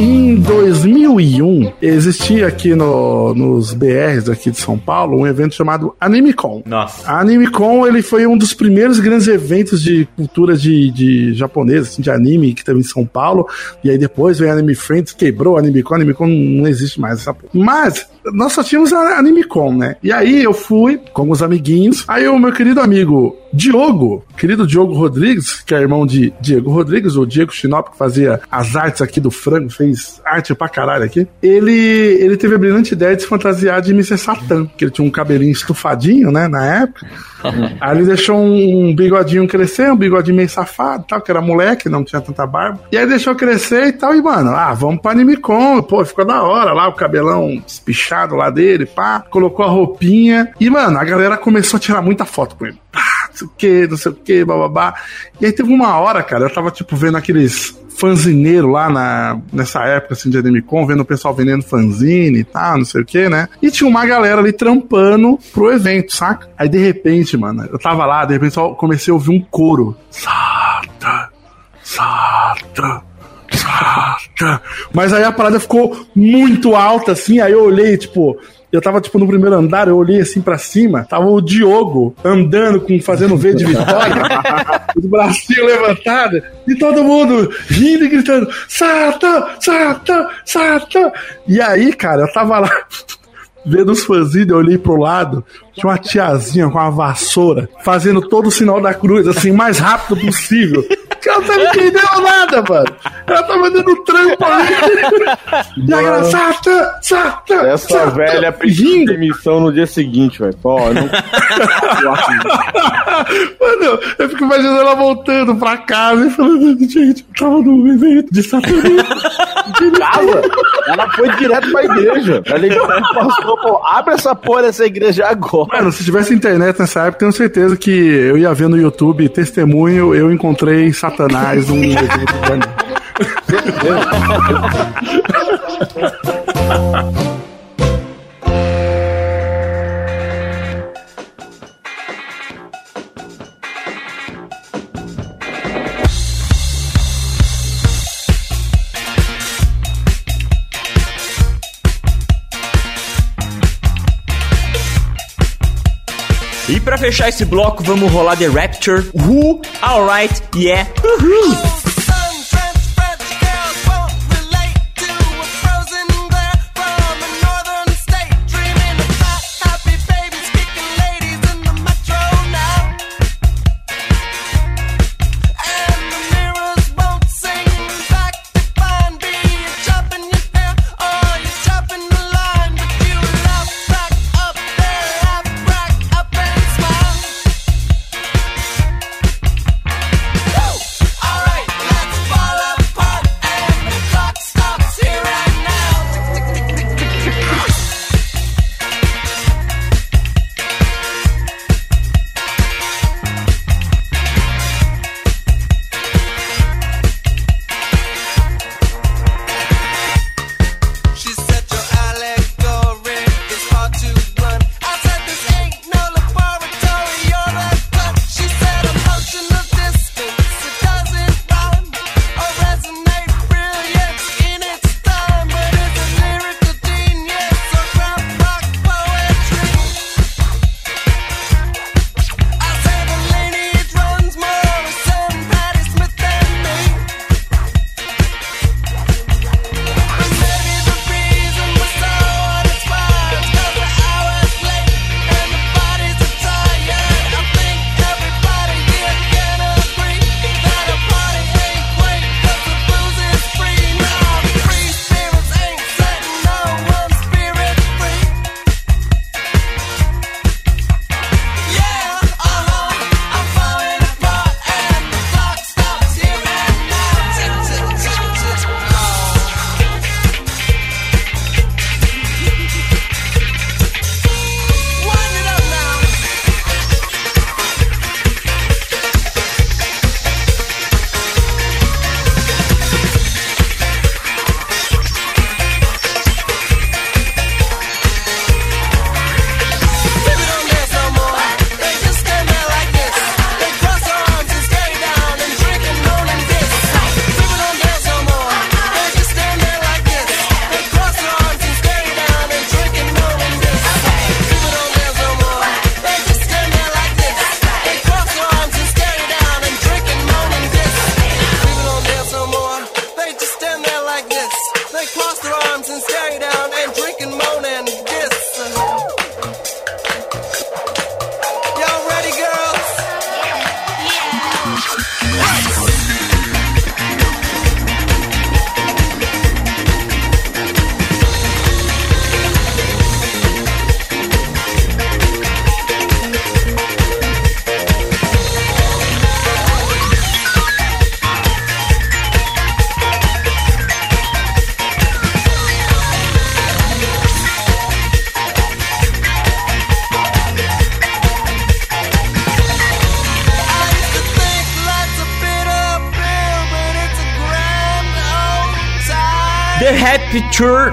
Em 2001, existia aqui no, nos BRs aqui de São Paulo um evento chamado AnimeCon. Nossa. A AnimeCon ele foi um dos primeiros grandes eventos de cultura de, de japonesa, assim, de anime que teve em São Paulo. E aí depois veio a Anime Friends, quebrou a AnimeCon. A AnimeCon não existe mais essa porra. Mas nós só tínhamos a AnimeCon, né? E aí eu fui com os amiguinhos. Aí o meu querido amigo Diogo, querido Diogo Rodrigues, que é irmão de Diego Rodrigues, o Diego Chinop, que fazia as artes aqui do frango, fez arte pra caralho aqui. Ele, ele teve a brilhante ideia de se fantasiar de Mr. Satan, que ele tinha um cabelinho estufadinho, né, na época. *laughs* Aí ele deixou um, um bigodinho crescer, um bigodinho meio safado tal, que era moleque, não tinha tanta barba. E aí deixou crescer e tal, e mano, ah, vamos pra AnimeCon, pô, ficou da hora lá, o cabelão espichado lá dele, pá, colocou a roupinha. E, mano, a galera começou a tirar muita foto com ele. Pá, sei o que, não sei o que, bababá. E aí teve uma hora, cara, eu tava, tipo, vendo aqueles fanzineiro lá na, nessa época assim, de Animecon, vendo o pessoal vendendo fanzine e tal, não sei o que, né? E tinha uma galera ali trampando pro evento, saca? Aí de repente, mano, eu tava lá, de repente só comecei a ouvir um coro. Sata, Sata. Mas aí a parada ficou muito alta, assim, aí eu olhei, tipo, eu tava, tipo, no primeiro andar, eu olhei assim pra cima, tava o Diogo andando, com, fazendo V de vitória, *laughs* os bracinhos levantados, e todo mundo rindo e gritando, Sata, Sata, Sata. E aí, cara, eu tava lá, *laughs* vendo os fãzinhos, eu olhei pro lado, tinha uma tiazinha com uma vassoura, fazendo todo o sinal da cruz, assim, mais rápido possível. Que ela não tava entendendo nada, mano. Ela tava dando trampo ali. E a galera, Sata, Sata, Essa Sata. velha pediu demissão no dia seguinte, velho. Ó, não... *laughs* Mano, eu fico imaginando ela voltando pra casa e falando, gente, eu tava no evento de satanismo. casa. Ela foi direto pra igreja. Ela ligou pastor, pô, abre essa porra dessa igreja agora. Mano, se tivesse internet nessa época, tenho certeza que eu ia ver no YouTube testemunho, eu encontrei Satanás num *laughs* evento de fechar esse bloco, vamos rolar The Rapture. Who? Alright, yeah. Uhul.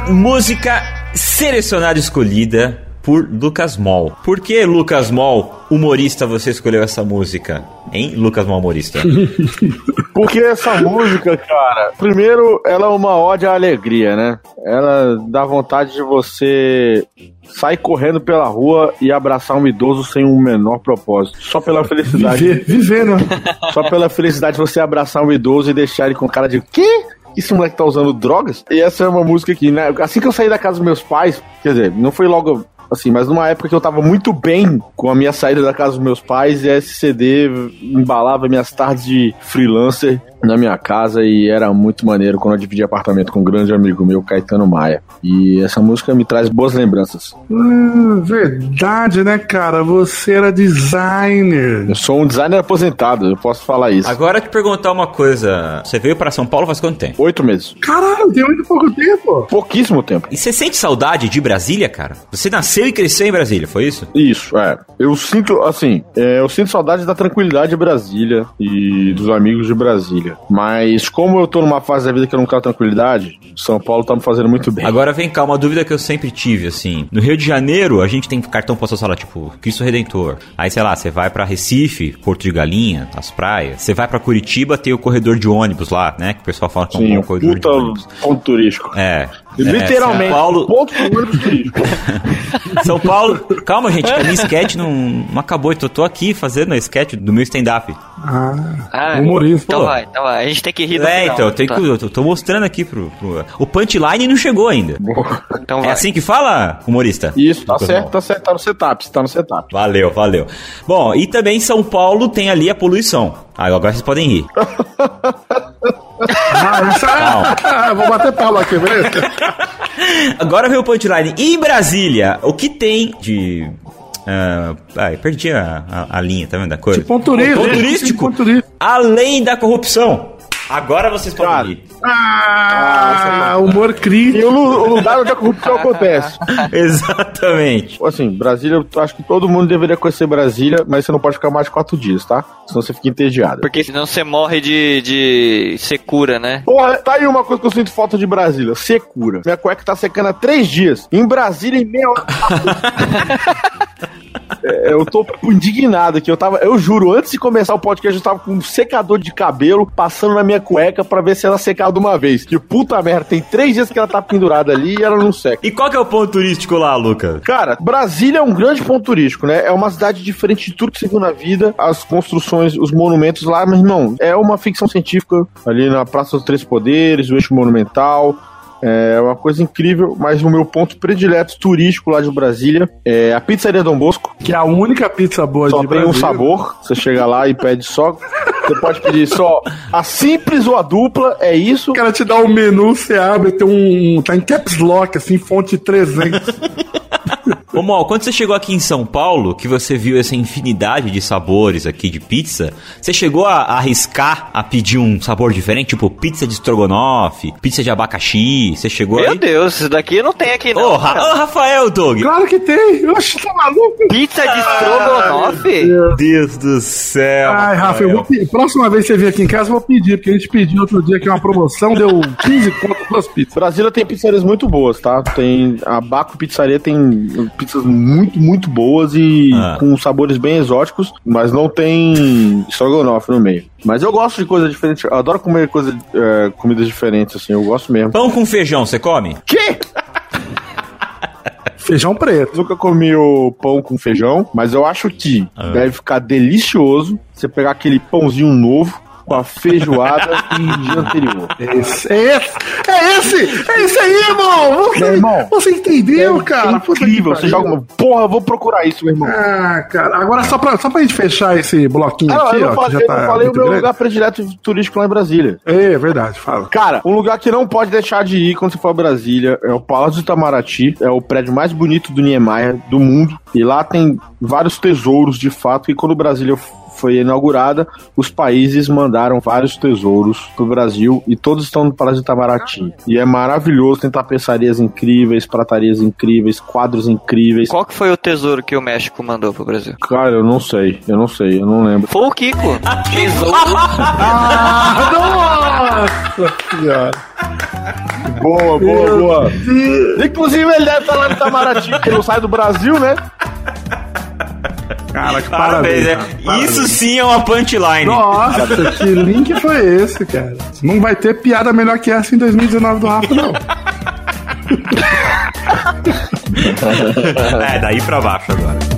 Música selecionada e escolhida por Lucas Moll. Por que, Lucas Moll, humorista, você escolheu essa música? Hein, Lucas Moll, humorista? *laughs* Porque essa música, cara, primeiro, ela é uma ode à alegria, né? Ela dá vontade de você sair correndo pela rua e abraçar um idoso sem um menor propósito. Só pela felicidade. Viver, viver, né? Só pela felicidade de você abraçar um idoso e deixar ele com cara de quê? Esse moleque tá usando drogas? E essa é uma música que, né? Assim que eu saí da casa dos meus pais, quer dizer, não foi logo assim, mas numa época que eu tava muito bem com a minha saída da casa dos meus pais, e esse CD embalava minhas tardes de freelancer na minha casa e era muito maneiro quando eu dividi apartamento com um grande amigo meu, Caetano Maia. E essa música me traz boas lembranças. Hum, verdade, né, cara? Você era designer. Eu sou um designer aposentado, eu posso falar isso. Agora te perguntar uma coisa. Você veio para São Paulo faz quanto tempo? Oito meses. Caralho, tem muito pouco tempo. Pouquíssimo tempo. E você sente saudade de Brasília, cara? Você nasceu e cresceu em Brasília, foi isso? Isso, é. Eu sinto, assim, é, eu sinto saudade da tranquilidade de Brasília e dos amigos de Brasília. Mas como eu tô numa fase da vida que eu não quero tranquilidade, São Paulo tá me fazendo muito bem. Agora vem cá, uma dúvida que eu sempre tive, assim. No Rio de Janeiro, a gente tem cartão postal lá, tipo, Cristo Redentor. Aí, sei lá, você vai pra Recife, Porto de Galinha, as praias. Você vai pra Curitiba, tem o corredor de ônibus lá, né? Que o pessoal fala que é um Sim, um corredor puta de ônibus. ponto turístico. É. Literalmente, É, São Paulo, ponto ônibus turístico. *laughs* São Paulo. Calma, gente, que a minha sketch não, não acabou. Eu tô aqui fazendo a sketch do meu stand-up. Ah, Ah, humorista. Então vai, então vai. A gente tem que rir do É, final. então, Tá. que, eu tô, tô mostrando aqui pro, pro- O punchline não chegou ainda. Então É vai. assim que fala, humorista? Isso, tá Lucas certo, tá certo, tá no setup, tá no setup. Valeu, valeu. Bom, e também São Paulo tem ali a poluição. Ah, agora vocês podem rir. *laughs* Ah. *laughs* Vou bater palma aqui, beleza? Agora veio o punchline. E em Brasília, o que tem de. ah, ai, perdi a, a- a linha, tá vendo a coisa? De. Ponto turístico. Ponto turístico. Além da corrupção. Agora vocês podem Cara, rir. Ah, humor E crítico. o, lu- o lugar onde a corrupção *laughs* acontece. *laughs* Exatamente. Assim, Brasília, eu acho que todo mundo deveria conhecer Brasília, mas você não pode ficar mais de quatro dias, tá? Senão você fica entediado. Porque senão você morre de, de secura, né? Porra, tá aí uma coisa que eu sinto falta de Brasília: secura. Minha cueca tá secando há três dias. Em Brasília, em meia hora. *laughs* É, eu tô indignado aqui. Eu tava, eu juro, antes de começar o podcast, eu tava com um secador de cabelo passando na minha cueca pra ver se ela secava de uma vez. Que puta merda, tem três dias que ela tá pendurada ali e ela não seca. E qual que é o ponto turístico lá, Lucas? Cara, Brasília é um grande ponto turístico, né? É uma cidade diferente de tudo que você viu na vida. As construções, os monumentos lá, mas não, é uma ficção científica ali na Praça dos Três Poderes, o Eixo Monumental. É uma coisa incrível, mas o meu ponto predileto turístico lá de Brasília é a pizzaria Dom Bosco. Que é a única pizza boa Só de tem um Brasília. sabor. Você chega lá e pede só. Você pode pedir só a simples ou a dupla, é isso. O cara te dá o menu, você abre, tem um. Tá em caps lock, assim, fonte 300. *laughs* Ô, Mal, quando você chegou aqui em São Paulo, que você viu essa infinidade de sabores aqui de pizza, você chegou a, a arriscar a pedir um sabor diferente? Tipo, pizza de estrogonofe, pizza de abacaxi, você chegou Meu aí? Deus, isso daqui não tem aqui não. Ô, Ra- cara. ô, Rafael, Doug! claro que tem. Oxe, tá maluco? Pizza de estrogonofe? Meu Deus do céu! Ai, Rafa, eu vou pedir. Próxima vez que você vir aqui em casa, eu vou pedir, porque a gente pediu outro dia que uma promoção deu 15 conto duas pizzas. Brasília tem pizzarias muito boas, tá? Tem a Baco Pizzaria tem pizzas muito, muito boas e Ah. com sabores bem exóticos, mas não tem estrogonofe no meio. Mas eu gosto de coisa diferente, eu adoro comer coisa, é, comidas diferentes, assim, eu gosto mesmo. Pão com feijão, você come? Que? *laughs* Feijão preto. Nunca comi o pão com feijão, mas eu acho que Ah. deve ficar delicioso você pegar aquele pãozinho novo com a feijoada *laughs* e dia anterior. Esse, é esse, é esse, é esse aí, irmão. Você, Meu irmão, você entendeu, cara? É Puta que incrível, você pariu. joga uma... Porra, eu vou procurar isso, meu irmão. Ah, cara. Agora, só pra, só pra gente fechar esse bloquinho Ah, aqui, eu ó, falei, já eu tá não falei o meu grande. lugar predileto turístico lá em Brasília. É, verdade, fala. Cara, um lugar que não pode deixar de ir quando você for a Brasília é o Palácio do Itamaraty. É o prédio mais bonito do Niemeyer do mundo. E lá tem vários tesouros, de fato. E quando Brasília foi inaugurada, os países mandaram vários tesouros pro Brasil e todos estão no Palácio do Itamaraty. E é maravilhoso, tem tapeçarias incríveis, pratarias incríveis, quadros incríveis. Qual que foi o tesouro que o México mandou pro Brasil? Cara, eu não sei, eu não sei, eu não lembro. Foi o Kiko. *laughs* Tesouro. Ah, Nossa senhora. Boa, boa, boa. Inclusive, ele deve estar lá no Itamaraty, porque não sai do Brasil, né? Cara, que Parabéns, parabéns. cara. Parabéns. Isso sim é uma punchline. Nossa, *laughs* que link foi esse, cara? Não vai ter piada melhor que essa em 2019 do Rafa, não. *laughs* é, daí pra baixo agora.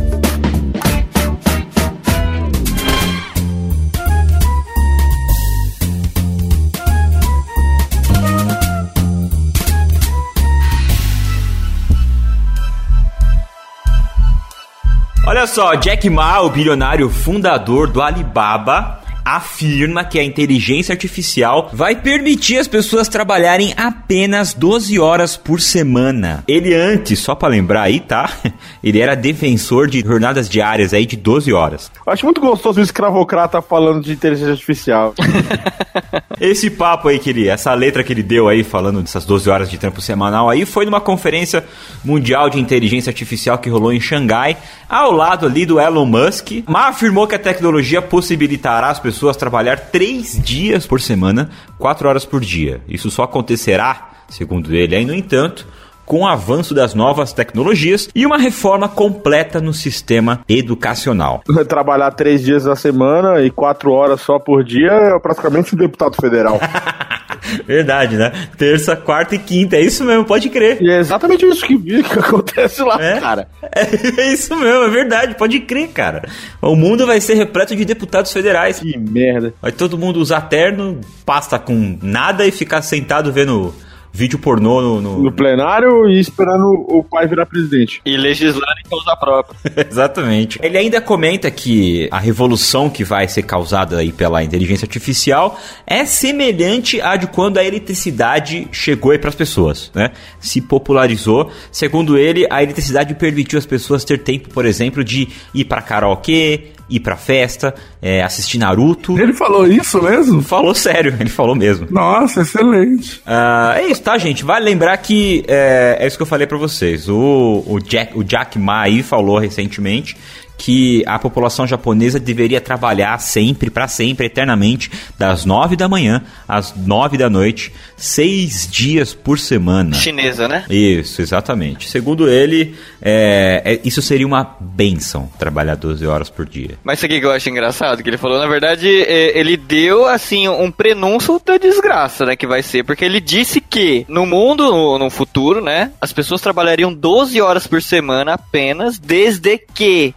Olha só, Jack Ma, o bilionário fundador do Alibaba, afirma que a inteligência artificial vai permitir as pessoas trabalharem apenas 12 horas por semana. Ele antes, só pra lembrar aí, tá? *laughs* Ele era defensor de jornadas diárias aí de 12 horas. Eu acho muito gostoso o escravocrata falando de inteligência artificial. *laughs* Esse papo aí que ele, essa letra que ele deu aí falando dessas 12 horas de trampo semanal aí foi numa conferência mundial de inteligência artificial que rolou em Xangai, ao lado ali do Elon Musk. Ma afirmou que a tecnologia possibilitará as pessoas trabalhar 3 dias por semana, 4 horas por dia. Isso só acontecerá, segundo ele, aí no entanto, com o avanço das novas tecnologias e uma reforma completa no sistema educacional. *laughs* Trabalhar três dias na semana e quatro horas só por dia é praticamente um deputado federal. *laughs* *laughs* Verdade, né? Terça, quarta e quinta, é isso mesmo, pode crer. E é exatamente isso que, *laughs* que acontece lá, É? cara. *laughs* É isso mesmo, é verdade, pode crer, cara. O mundo vai ser repleto de deputados federais. Que merda. Vai todo mundo usar terno, pasta com nada e ficar sentado vendo vídeo pornô no. no- No plenário e esperando o pai virar presidente. E legislar em causa própria. *laughs* Exatamente. Ele ainda comenta que a revolução que vai ser causada aí pela inteligência artificial é semelhante à de quando a eletricidade chegou aí para as pessoas, né? Se popularizou. Segundo ele, a eletricidade permitiu as pessoas ter tempo, por exemplo, de ir para karaokê, ir pra festa, é, assistir Naruto. Ele falou isso mesmo? Falou sério, *laughs* ele falou mesmo. Nossa, excelente. Ah, é isso, tá, gente? Vale lembrar que é, é isso que eu falei pra vocês. O, o, Jack, o Jack Ma aí falou recentemente que a população japonesa deveria trabalhar sempre, pra sempre, eternamente, das nove da manhã às nove da noite, seis dias por semana. Chinesa, né? Isso, exatamente. Segundo ele, é, é- isso seria uma benção, trabalhar 12 horas por dia. Mas isso aqui que eu acho engraçado, que ele falou, na verdade, é, ele deu, assim, um prenúncio da desgraça, né, que vai ser, porque ele disse que no mundo, no, no futuro, né, as pessoas trabalhariam 12 horas por semana apenas, desde que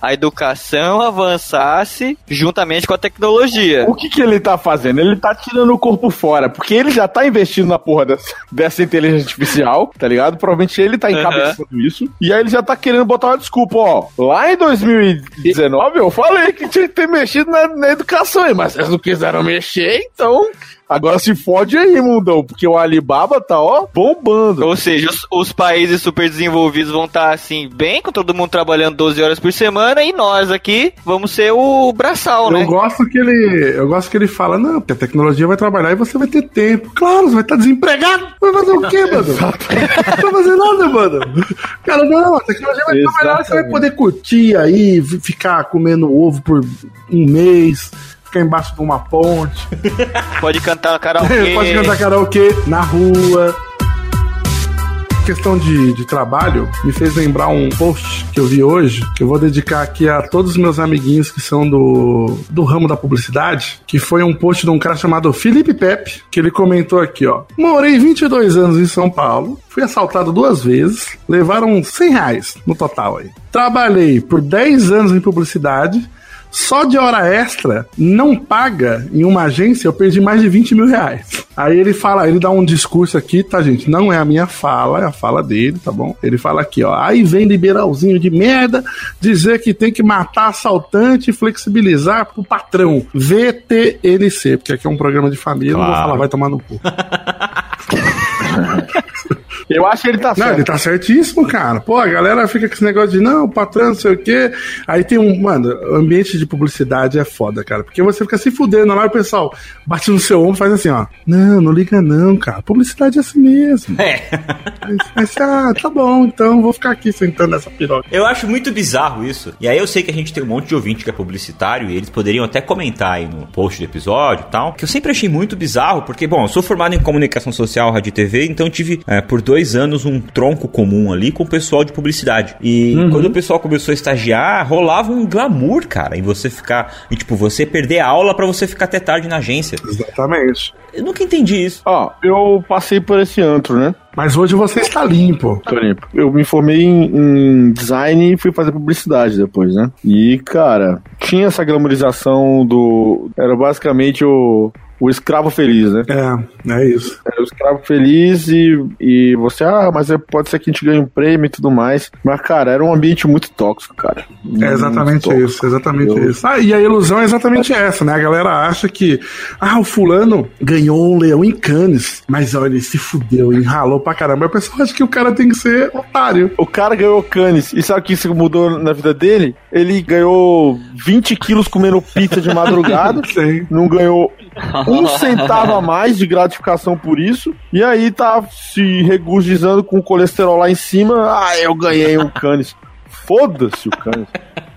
a educação avançasse juntamente com a tecnologia. O que, que ele tá fazendo? Ele tá tirando o corpo fora, porque ele já tá investindo na porra dessa, *laughs* dessa inteligência artificial, tá ligado? Provavelmente ele tá encabeçando isso. E aí ele já tá querendo botar uma desculpa, ó. Lá em 2019 eu falei que tinha que ter mexido na, na educação, mas vocês não quiseram mexer, então. Agora se fode aí, mundão, porque o Alibaba tá, ó, bombando. Ou seja, os, os países super desenvolvidos vão estar assim, bem, com todo mundo trabalhando 12 horas por semana, e nós aqui vamos ser o braçal, né? Eu gosto que ele. Eu gosto que ele fala, não, porque a tecnologia vai trabalhar e você vai ter tempo. Claro, você vai estar desempregado. Vai fazer o quê, mano? Não vai fazer nada, mano. Cara, não, a tecnologia vai trabalhar, você vai poder curtir aí, ficar comendo ovo por um mês, ficar embaixo de uma ponte. *laughs* Pode cantar karaokê. *laughs* Pode cantar karaokê na rua. Questão de, de trabalho me fez lembrar um post que eu vi hoje, que eu vou dedicar aqui a todos os meus amiguinhos que são do, do ramo da publicidade, que foi um post de um cara chamado Felipe Pepe, que ele comentou aqui, ó. Morei 22 anos em São Paulo, fui assaltado duas vezes, levaram 100 reais no total aí. Trabalhei por 10 anos em publicidade, só de hora extra, não paga em uma agência, eu perdi mais de 20 mil reais. Aí ele fala, ele dá um discurso aqui, tá, gente? Não é a minha fala, é a fala dele, tá bom? Ele fala aqui, ó. Aí vem liberalzinho de merda dizer que tem que matar assaltante e flexibilizar pro patrão. VTLC, porque aqui é um programa de família, não vou Claro. falar, vai tomar no cu. *laughs* Eu acho que ele tá Não, certo. ele tá certíssimo, cara. Pô, a galera fica com esse negócio de não, patrão, não sei o quê. Aí tem um. Mano, o ambiente de publicidade é foda, cara. Porque você fica se fudendo lá e o pessoal bate no seu ombro e faz assim, ó. Não, não liga não, cara. Publicidade é assim mesmo. É. Aí, aí você, ah, tá bom, então vou ficar aqui sentando nessa piroca. Eu acho muito bizarro isso. E aí eu sei que a gente tem um monte de ouvinte que é publicitário e eles poderiam até comentar aí no post do episódio e tal. Que eu sempre achei muito bizarro, porque, bom, eu sou formado em comunicação social, rádio e TV, então eu tive é, por dois anos um tronco comum ali com o pessoal de publicidade. E Uhum. quando o pessoal começou a estagiar, rolava um glamour, cara, em você ficar. E tipo, você perder a aula pra você ficar até tarde na agência. Exatamente. Eu nunca entendi isso. Ó, eu passei por esse antro, né? Mas hoje você está limpo. Tô limpo. Eu me formei em, em design e fui fazer publicidade depois, né? E, cara, tinha essa glamorização do. Era basicamente o. O escravo feliz, né? É, é isso. Era o escravo feliz e, e você, ah, mas é- pode ser que a gente ganhe um prêmio e tudo mais. Mas, cara, era um ambiente muito tóxico, cara. É exatamente Muito isso, exatamente Eu- isso. Ah, e a ilusão é exatamente essa, né? A galera acha que, ah, o fulano ganhou um leão em Cannes, mas olha, ele se fudeu, enralou pra caramba. O pessoal acha que o cara tem que ser otário. O cara ganhou Cannes. E sabe o que isso mudou na vida dele? Ele ganhou 20 quilos comendo pizza de *laughs* madrugada. Não ganhou um *laughs* centavo a mais de gratificação por isso. E aí tá se regurgizando com o colesterol lá em cima. Ah, eu ganhei um Cannes. Foda-se o. Cannes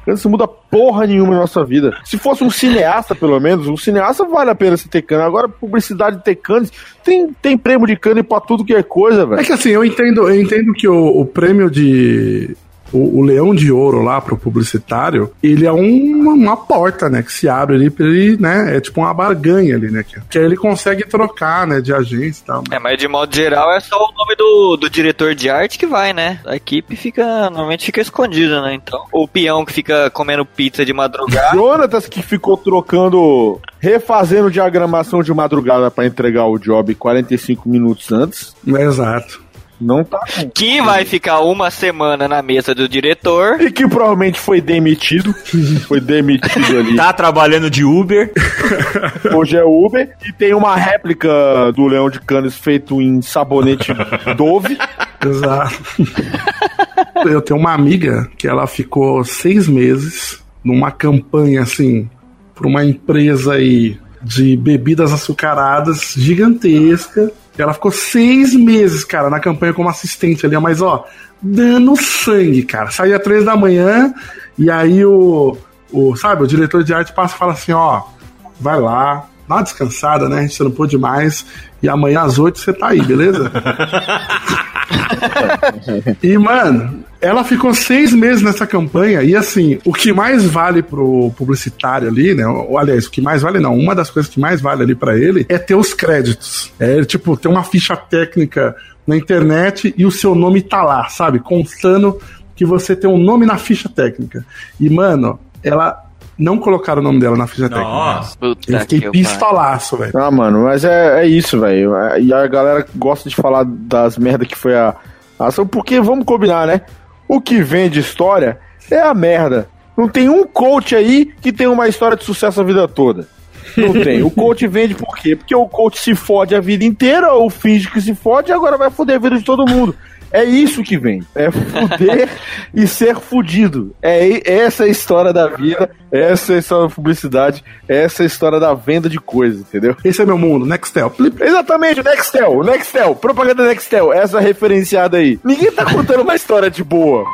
não muda porra nenhuma na nossa vida. Se fosse um cineasta, pelo menos, um cineasta vale a pena você ter Cannes. Agora, publicidade ter Cannes, tem, tem prêmio de Cannes pra tudo que é coisa, velho. É que assim, eu entendo, eu entendo que o, o prêmio de. O, o leão de ouro lá pro publicitário, ele é uma, uma porta, né? Que se abre ali pra ele, né? É tipo uma barganha ali, né? Que, que aí ele consegue trocar, né? De agência e tal. É, mas de modo geral é só o nome do, do diretor de arte que vai, né? A equipe fica, normalmente fica escondida, né? Então, o peão que fica comendo pizza de madrugada. Jonatas que ficou trocando, refazendo diagramação de madrugada pra entregar o job 45 minutos antes. Exato. Não tá com. Que vai ficar uma semana na mesa do diretor. E que provavelmente foi demitido. Foi demitido ali. *laughs* Tá trabalhando de Uber. *laughs* Hoje é Uber. E tem uma réplica do Leão de Canes feito em sabonete *laughs* Dove. Exato. Eu tenho uma amiga que ela ficou seis meses numa campanha assim para uma empresa aí de bebidas açucaradas gigantesca. Ela ficou seis meses, cara, na campanha como assistente ali, mas ó, dando sangue, cara. Saía três da manhã e aí o, o sabe, o diretor de arte passa e fala assim, ó, vai lá, dá uma descansada, né? A gente não pôde mais. E amanhã às oito você tá aí, beleza? *laughs* E, mano, ela ficou seis meses nessa campanha e, assim, o que mais vale pro publicitário ali, né? Ou, aliás, o que mais vale não, uma das coisas que mais vale ali pra ele é ter os créditos. É, tipo, ter uma ficha técnica na internet e o seu nome tá lá, sabe? Constando que você tem um nome na ficha técnica. E, mano, ela não colocaram o nome dela na ficha Nossa. técnica. Eu fiquei pistolaço, velho. Ah, mano, mas é, é isso, velho. E a galera gosta de falar das merda que foi a a ação, porque vamos combinar, né? O que vende história é a merda. Não tem um coach aí que tem uma história de sucesso a vida toda. Não tem. O coach vende por quê? Porque o coach se fode a vida inteira, ou finge que se fode, e agora vai foder a vida de todo mundo. É isso que vem. É fuder *laughs* e ser fudido. É essa é a história da vida, essa é a história da publicidade, essa é a história da venda de coisas, entendeu? Esse é meu mundo, Nextel. Exatamente, o Nextel, Nextel, propaganda Nextel, essa referenciada aí. Ninguém tá contando uma história de boa.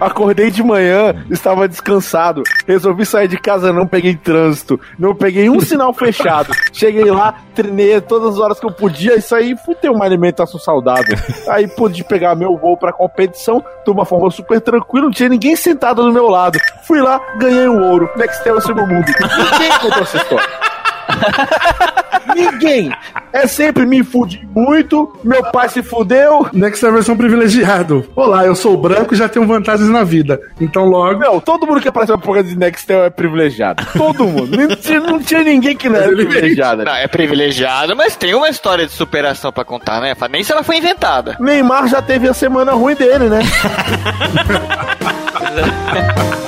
Acordei de manhã, estava descansado. Resolvi sair de casa, não peguei trânsito. Não peguei um sinal *laughs* fechado. Cheguei lá, treinei todas as horas que eu podia e saí fui ter uma alimentação saudável. Aí pude pegar meu voo pra competição de uma forma super tranquila, não tinha ninguém sentado do meu lado. Fui lá, ganhei um ouro. Nextel é meu mundo. *laughs* Ninguém contou essa história. *laughs* Ninguém. É sempre me fudi muito, meu pai se fudeu. Nextel é versão privilegiado. Olá, eu sou branco e já tenho vantagens na vida. Então logo. Não, todo mundo que aparece na propaganda de Nextel é privilegiado. Todo mundo. não, tinha, não tinha ninguém que não era privilegiado. Não, é privilegiado, mas tem uma história de superação pra contar, né? Nem se ela foi inventada. Neymar já teve a semana ruim dele, né? *laughs*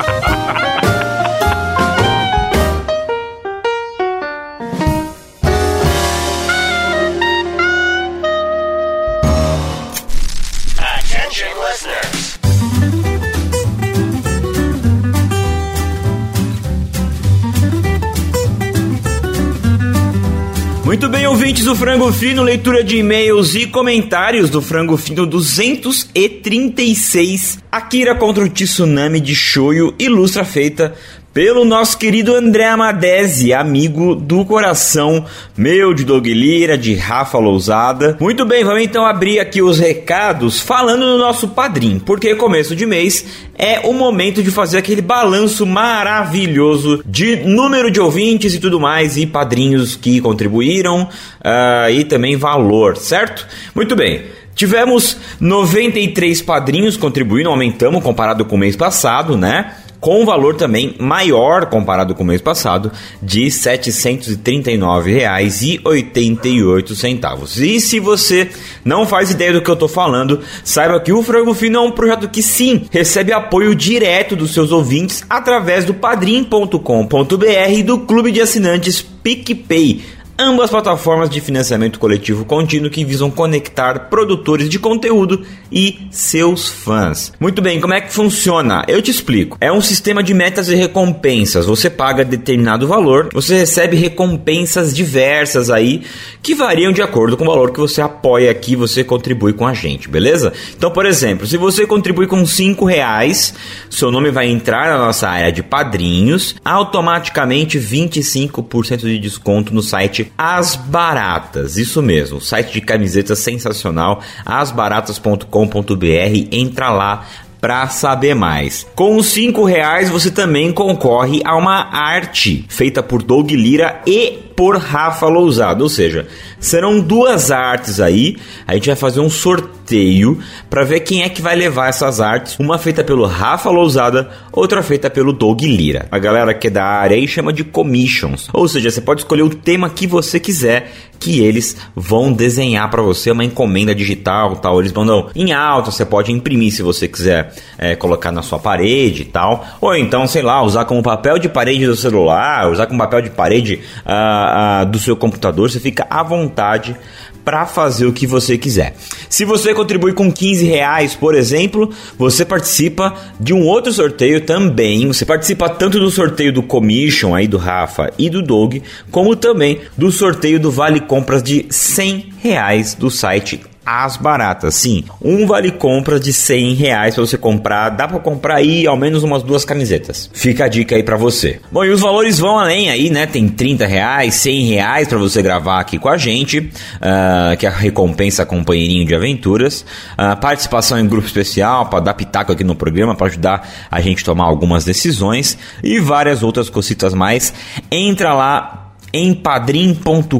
Muito bem, ouvintes do Frango Fino, leitura de e-mails e comentários do Frango Fino 236. Akira contra o Tsunami de Shoyo, ilustra feita pelo nosso querido André Amadese, amigo do coração meu de Doug Lira, de Rafa Lousada. Muito bem, vamos então abrir aqui os recados falando do nosso padrinho, porque começo de mês é o momento de fazer aquele balanço maravilhoso de número de ouvintes e tudo mais, e padrinhos que contribuíram uh, e também valor, certo? Muito bem. Tivemos 93 padrinhos contribuindo, aumentamos comparado com o mês passado, né? Com um valor também maior comparado com o mês passado, de R$ 739,88. E se você não faz ideia do que eu estou falando, saiba que o Frango Fino é um projeto que sim, recebe apoio direto dos seus ouvintes através do padrim.com.br e do clube de assinantes PicPay ambas plataformas de financiamento coletivo contínuo que visam conectar produtores de conteúdo e seus fãs. Muito bem, como é que funciona? Eu te explico. É um sistema de metas e recompensas. Você paga determinado valor, você recebe recompensas diversas aí que variam de acordo com o valor que você apoia aqui, você contribui com a gente, beleza? Então, por exemplo, se você contribui com 5 reais, seu nome vai entrar na nossa área de padrinhos, automaticamente 25% de desconto no site as Baratas, isso mesmo, site de camisetas sensacional, asbaratas.com.br, entra lá para saber mais. Com os 5 reais você também concorre a uma arte feita por Doug Lira e por Rafa Lousado, ou seja, serão duas artes aí. A gente vai fazer um sorteio para ver quem é que vai levar essas artes. Uma feita pelo Rafa Lousada, outra feita pelo Doug Lira. A galera que é da área aí chama de commissions, ou seja, você pode escolher o tema que você quiser que eles vão desenhar para você uma encomenda digital, tal. Eles mandam em alta, você pode imprimir se você quiser é, colocar na sua parede tal, ou então sei lá usar como papel de parede do celular, usar como papel de parede uh, do seu computador, você fica à vontade para fazer o que você quiser. Se você contribui com 15 reais, por exemplo, você participa de um outro sorteio também. Você participa tanto do sorteio do Commission aí do Rafa e do Doug, como também do sorteio do Vale Compras de 100 reais do site as baratas. Sim, um vale compra de 100 reais para você comprar. Dá para comprar aí ao menos umas duas camisetas. Fica a dica aí para você. Bom, e os valores vão além aí, né? Tem 30 reais, 100 reais para você gravar aqui com a gente, uh, que é a recompensa companheirinho de aventuras. Uh, participação em grupo especial para dar pitaco aqui no programa, para ajudar a gente a tomar algumas decisões e várias outras cositas mais. Entra lá em padrim.com.br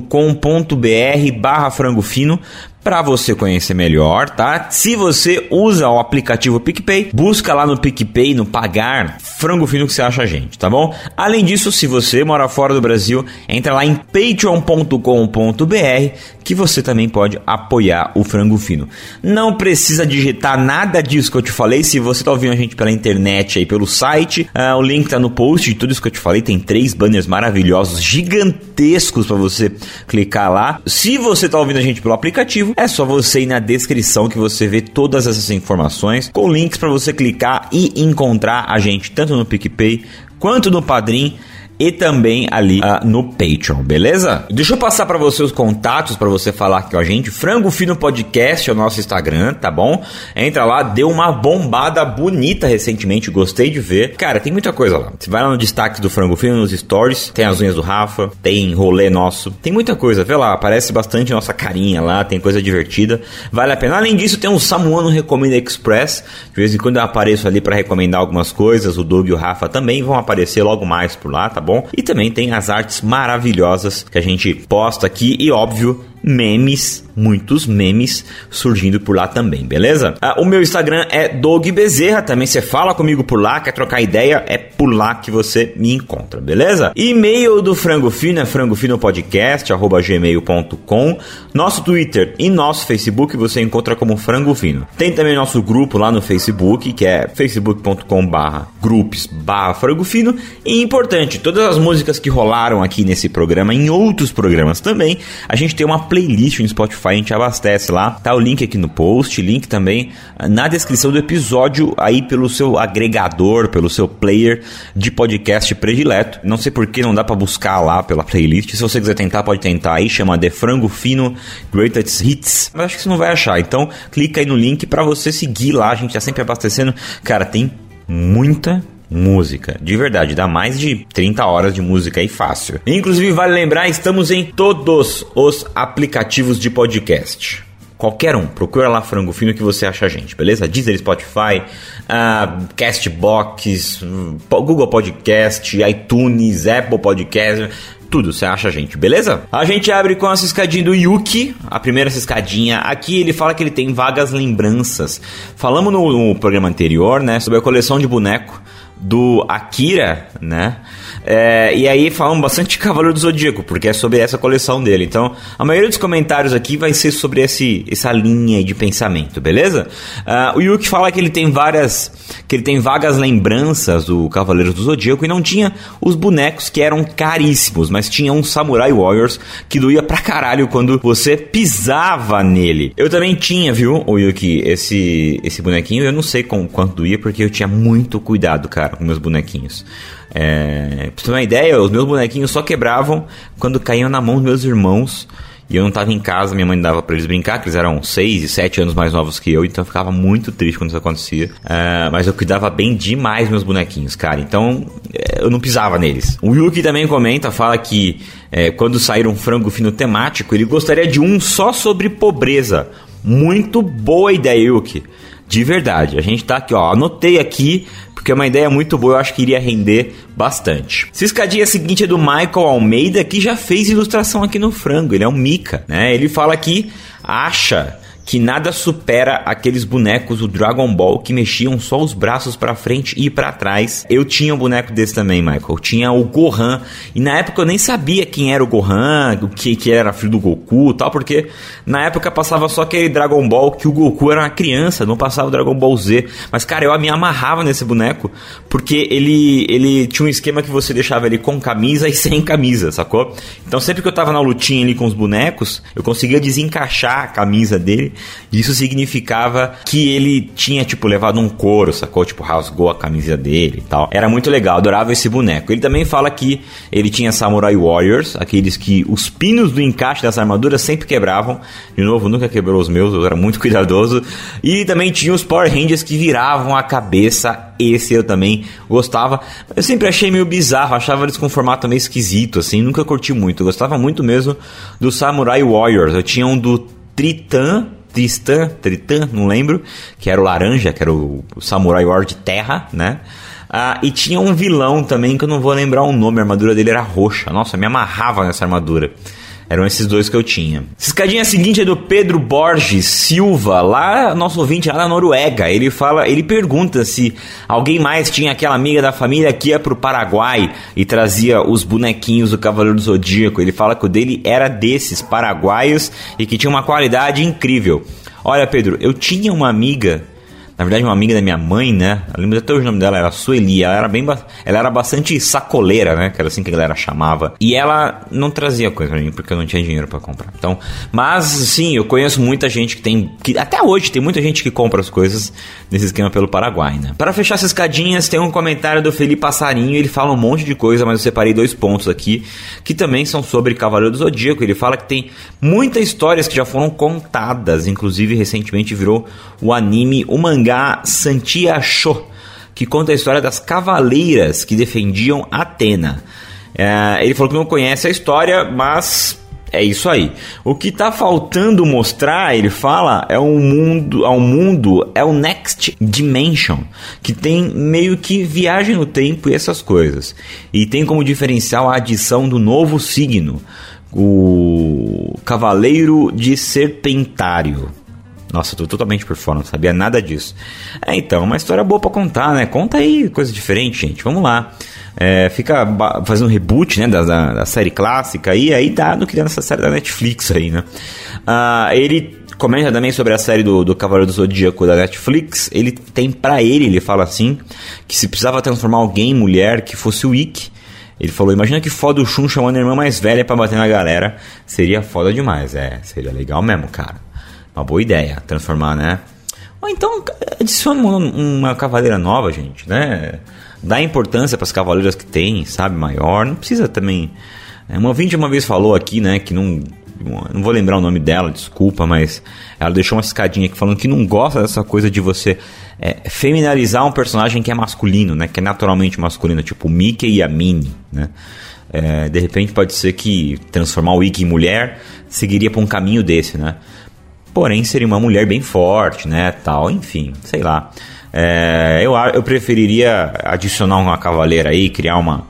barra frango fino para você conhecer melhor, tá? Se você usa o aplicativo PicPay, busca lá no PicPay, no pagar, frango fino que você acha a gente, tá bom? Além disso, se você mora fora do Brasil, entra lá em patreon.com.br que você também pode apoiar o frango fino. Não precisa digitar nada disso que eu te falei, se você tá ouvindo a gente pela internet aí, pelo site, uh, o link tá no post de tudo isso que eu te falei, tem três banners maravilhosos, gigantescos para você clicar lá. Se você tá ouvindo a gente pelo aplicativo, é só você ir na descrição que você vê todas essas informações com links para você clicar e encontrar a gente tanto no PicPay quanto no Padrim e também ali uh, no Patreon, beleza? Deixa eu passar para você os contatos para você falar aqui com a gente. Frango Fino Podcast é o nosso Instagram, tá bom? Entra lá, deu uma bombada bonita recentemente, gostei de ver. Cara, tem muita coisa lá. Você vai lá no destaque do Frango Fino, nos stories, tem as unhas do Rafa, tem rolê nosso, tem muita coisa. Vê lá, aparece bastante nossa carinha lá, tem coisa divertida. Vale a pena. Além disso, tem um Samuano Recomenda Express. De vez em quando eu apareço ali para recomendar algumas coisas. O Doug e o Rafa também vão aparecer logo mais por lá, tá bom? Bom? E também tem as artes maravilhosas que a gente posta aqui e, óbvio, memes, muitos memes surgindo por lá também, beleza? Ah, o meu Instagram é Doug Bezerra, também você fala comigo por lá, quer trocar ideia, é por lá que você me encontra, beleza? E-mail do Frango Fino é frangofinopodcast, arroba gmail.com Nosso Twitter e nosso Facebook você encontra como Frango Fino. Tem também nosso grupo lá no Facebook, que é facebook.com barra grupos barra Frango Fino. E importante, todas as músicas que rolaram aqui nesse programa, em outros programas também, a gente tem uma playlist no Spotify, a gente abastece lá. Tá o link aqui no post, link também na descrição do episódio aí pelo seu agregador, pelo seu player de podcast predileto. Não sei por que não dá para buscar lá pela playlist. Se você quiser tentar, pode tentar aí, chama de Frango Fino Greatest Hits. Mas acho que você não vai achar. Então, clica aí no link para você seguir lá. A gente tá sempre abastecendo. Cara, tem muita música. De verdade, dá mais de 30 horas de música aí fácil. Inclusive, vale lembrar, estamos em todos os aplicativos de podcast. Qualquer um, procura lá Frango Fino que você acha a gente, beleza? Deezer, Spotify, uh, Castbox, Google Podcast, iTunes, Apple Podcast, tudo, você acha a gente, beleza? A gente abre com a ciscadinha do Yuki, a primeira ciscadinha. Aqui ele fala que ele tem vagas lembranças. Falamos no, no programa anterior, né, sobre a coleção de boneco do Akira, né? É, e aí falam bastante de Cavaleiro do Zodíaco, porque é sobre essa coleção dele. Então, a maioria dos comentários aqui vai ser sobre esse, essa linha de pensamento, beleza? Uh, o Yuki fala que ele tem várias. que ele tem vagas lembranças do Cavaleiro do Zodíaco e não tinha os bonecos que eram caríssimos, mas tinha um Samurai Warriors que doía pra caralho quando você pisava nele. Eu também tinha, viu, o Yuki, esse, esse bonequinho. Eu não sei com quanto doía, porque eu tinha muito cuidado, cara, com meus bonequinhos. É, pra você ter uma ideia, os meus bonequinhos só quebravam quando caíam na mão dos meus irmãos. E eu não estava em casa, minha mãe dava para eles brincar, que eles eram 6 e 7 anos mais novos que eu, então eu ficava muito triste quando isso acontecia. Uh, mas eu cuidava bem demais meus bonequinhos, cara. Então é, eu não pisava neles. O Yuki também comenta, fala que é, quando sair um frango fino temático, ele gostaria de um só sobre pobreza. Muito boa ideia, Yuki. De verdade. A gente tá aqui, ó. Anotei aqui, porque é uma ideia muito boa, eu acho que iria render bastante. Ciscadinha seguinte é do Michael Almeida, que já fez ilustração aqui no frango. Ele é um Mika, né? Ele fala que acha que nada supera aqueles bonecos do Dragon Ball que mexiam só os braços para frente e para trás. Eu tinha um boneco desse também, Michael. Tinha o Gohan e na época eu nem sabia quem era o Gohan, o que que era filho do Goku, tal, porque na época passava só aquele Dragon Ball que o Goku era uma criança, não passava o Dragon Ball Z. Mas cara, eu me amarrava nesse boneco porque ele ele tinha um esquema que você deixava ele com camisa e sem camisa, sacou? Então sempre que eu tava na lutinha ali com os bonecos, eu conseguia desencaixar a camisa dele isso significava que ele tinha, tipo, levado um couro, sacou? Tipo, rasgou a camisa dele e tal. Era muito legal, adorava esse boneco. Ele também fala que ele tinha Samurai Warriors, aqueles que os pinos do encaixe das armaduras sempre quebravam. De novo, nunca quebrou os meus, eu era muito *laughs* cuidadoso. E também tinha os Power Rangers que viravam a cabeça. Esse eu também gostava. Eu sempre achei meio bizarro, achava eles com formato meio esquisito, assim, nunca curti muito. Eu gostava muito mesmo do Samurai Warriors. Eu tinha um do Tritan Tristan, Tritan, não lembro, que era o laranja, que era o, Samurai War de terra, né? Ah, e tinha um vilão também que eu não vou lembrar o nome, a armadura dele era roxa. Nossa, me amarrava nessa armadura. Eram esses dois que eu tinha. Escadinha seguinte é do Pedro Borges Silva, lá, nosso ouvinte lá na Noruega. Ele fala, ele pergunta se alguém mais tinha aquela amiga da família que ia pro Paraguai e trazia os bonequinhos do Cavaleiro do Zodíaco. Ele fala que o dele era desses paraguaios e que tinha uma qualidade incrível. Olha, Pedro, eu tinha uma amiga na verdade, uma amiga da minha mãe, né? Eu lembro até o nome dela, era Sueli. Ela era bem. Ela era bastante sacoleira, né? Que era assim que a galera chamava. E ela não trazia coisa pra mim, porque eu não tinha dinheiro para comprar. Então, mas sim, eu conheço muita gente que tem. que Até hoje tem muita gente que compra as coisas nesse esquema pelo Paraguai, né? Para fechar essas escadinhas, tem um comentário do Felipe Passarinho. Ele fala um monte de coisa, mas eu separei dois pontos aqui, que também são sobre Cavaleiro do Zodíaco. Ele fala que tem muitas histórias que já foram contadas, inclusive recentemente virou o anime, o mangá mangá Santia Sho, que conta a história das cavaleiras que defendiam Atena. É, ele falou que não conhece a história, mas é isso aí. O que está faltando mostrar, ele fala, é um mundo, é um mundo, é o Next Dimension, que tem meio que viagem no tempo e essas coisas. E tem como diferencial a adição do novo signo, o Cavaleiro de Serpentário. Nossa, tô totalmente por fora, não sabia nada disso. É, então, uma história boa para contar, né? Conta aí coisa diferente, gente. Vamos lá. É, fica fazendo um reboot, né, da, da, da, série clássica e aí dá no que nessa série da Netflix aí, né? Ah, ele comenta também sobre a série do, do Cavaleiro do Zodíaco da Netflix. Ele tem para ele, ele fala assim, que se precisava transformar alguém em mulher que fosse o Ikki, Ele falou: Imagina que foda o Shun chamando a irmã mais velha pra bater na galera. Seria foda demais. É, seria legal mesmo, cara. Uma boa ideia. Transformar, né? Ou então adicione uma, uma cavaleira nova, gente, né? Dá importância para as cavaleiras que tem, sabe? Maior. Não precisa também. É, uma ouvinte uma vez falou aqui, né? Que não. Não vou lembrar o nome dela, desculpa, mas ela deixou uma escadinha aqui falando que não gosta dessa coisa de você é, um personagem que é masculino, né? Que é naturalmente masculino, tipo o Mickey e a Minnie, né? É, de repente pode ser que transformar o Ikki em mulher seguiria para um caminho desse, né? Porém seria uma mulher bem forte, né? Tal, enfim, sei lá. É, eu, eu preferiria adicionar uma cavaleira aí, criar uma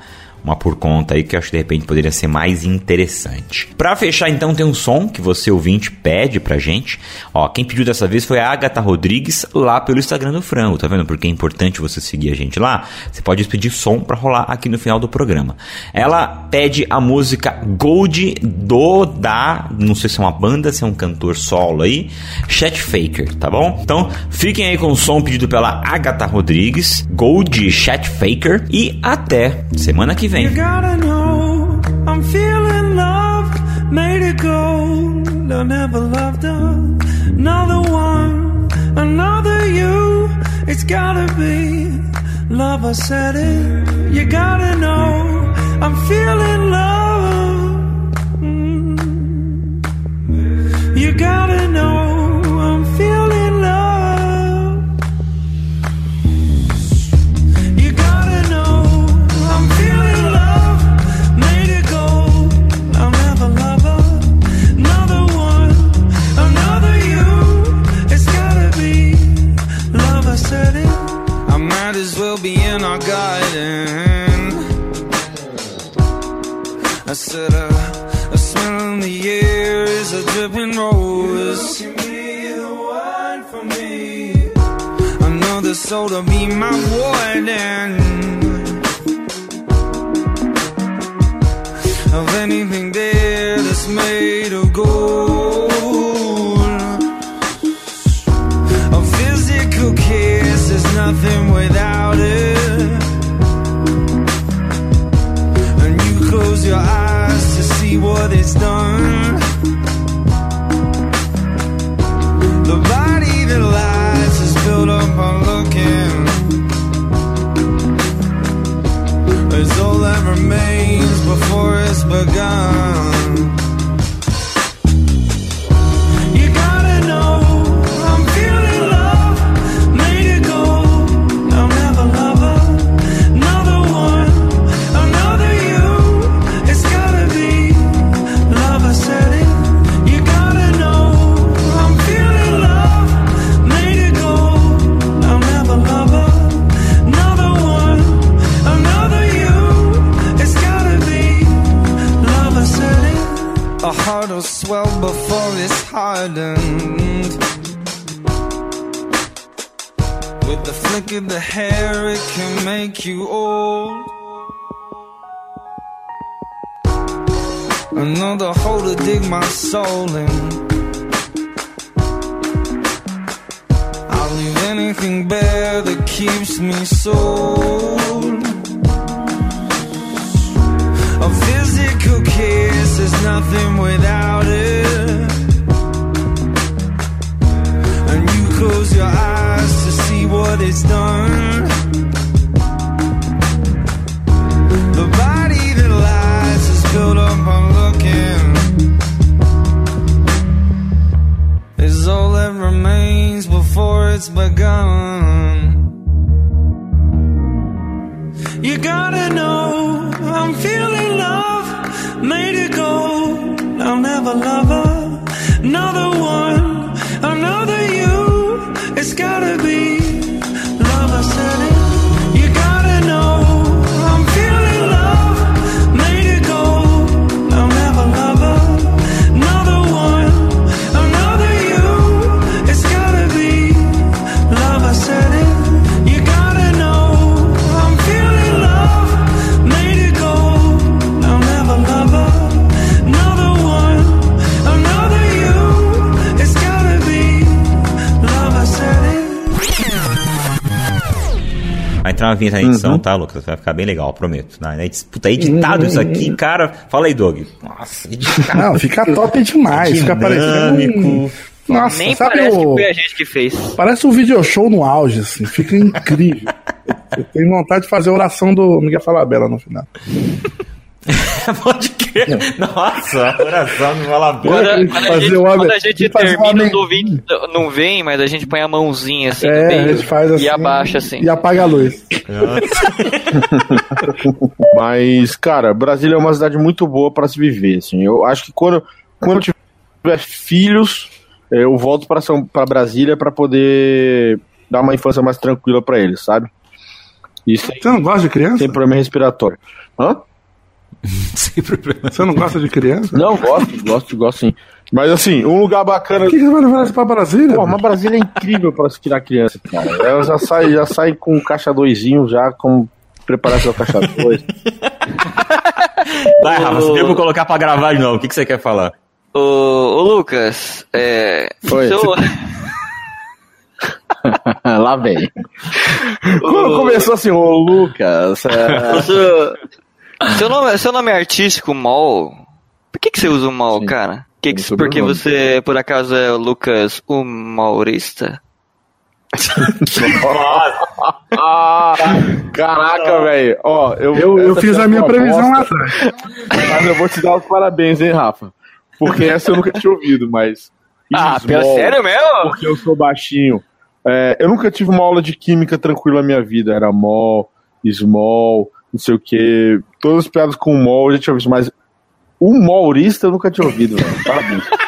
uma por conta aí que eu acho que de repente poderia ser mais interessante. Para fechar então tem um som que você ouvinte pede pra gente. Ó, quem pediu dessa vez foi a Agatha Rodrigues lá pelo Instagram do Frango, tá vendo? Porque é importante você seguir a gente lá. Você pode pedir som para rolar aqui no final do programa. Ela pede a música Gold do da, não sei se é uma banda, se é um cantor solo aí, Chet Faker, tá bom? Então, fiquem aí com o som pedido pela Agatha Rodrigues, Gold Chet Faker e até semana que vem. You gotta know I'm feeling love, made it gold. I never loved another one, another you. It's gotta be love. I said it. You gotta know I'm feeling love. Mm. You gotta know I said uh, a smell in the air is a dripping rose. You can be the one for me. Another soul to be my warden. Of anything there that's made of gold. A physical kiss is nothing without it. Your eyes to see what it's done. The body that lies is built up on looking. It's all that remains before it's begun. Hardened. With the flick of the hair, it can make you old. Another hole to dig my soul in. I'll leave anything bare that keeps me sold. A physical kiss is nothing without it. Close your eyes to see what it's done. The body that lies is built up on looking. Is all that remains before it's begun. You gotta know I'm feeling love, made it gold. I'll never love another entrar uma vinheta na edição, Uhum. tá, Lucas? Vai ficar bem legal, prometo. Na, na edi- Puta, editado isso aqui, cara. Fala aí, Doug. Nossa, editado. *laughs* Não, fica top demais. Fica parecendo. Dinâmico. Nossa, Nem sabe parece o... que foi a gente que fez. Parece um video show no auge, assim. Fica incrível. *laughs* Eu tenho vontade de fazer a oração do Miguel Falabella no final. *laughs* Pode crer. Nossa, a oração do Valabella. Quando, quando a gente, quando a gente termina, os ouvintes *laughs* não vem, mas a gente põe a mãozinha assim É, no a gente faz assim. e abaixa assim. E apaga a luz. *laughs* Mas, cara, Brasília é uma cidade muito boa pra se viver, assim. Eu acho que quando, quando eu tiver filhos, eh, eu volto pra São para Brasília pra poder dar uma infância mais tranquila pra eles, sabe? Isso Você não gosta de criança? sem problema respiratório. Hã? *laughs* Sem problema. Você não gosta de criança? Não, gosto, gosto, gosto sim. Mas assim, um lugar bacana. Por que que você vai levar isso pra Brasília? Pô, mas Brasília é incrível para se tirar criança, cara. Ela já sai, já sai com o caixa doisinho, já com preparar seu caixa dois. Vai, Rafa, você deu pra colocar pra gravar de novo. O que, que você quer falar? Ô, ô Lucas, é. Oi, seu- *laughs* Lá vem. Quando começou assim, ô Lucas. é, o seu, nome, seu nome é artístico, Mol. Por que, que você usa o Mol, Sim. cara? Que que, É porque você, por acaso, é o Lucas o Maurista? Ah, *laughs* caraca, velho. Ó, eu, Eu, eu fiz a minha previsão lá atrás. Mas eu vou te dar os parabéns, hein, Rafa? Porque essa eu nunca tinha ouvido, mas. Ah, Small, sério mesmo? Porque eu sou baixinho. É, eu nunca tive uma aula de química tranquila na minha vida. Era mol, small, não sei o quê. Todas as piadas com mol eu já tinha visto, mas o maurista eu nunca tinha ouvido, velho. Parabéns. *laughs*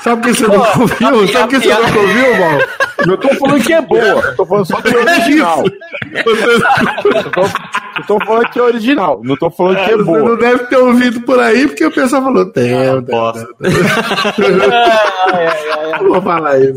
Sabe por que você nunca ouviu? Sabe por que você nunca ouviu, Mal? Eu tô falando que é boa, eu tô falando só que é original. Eu tô, eu tô falando que é original, não tô falando que é Você não boa. deve ter ouvido por aí, porque o pessoal falou, tem, tem, tem. *laughs* Vou falar isso.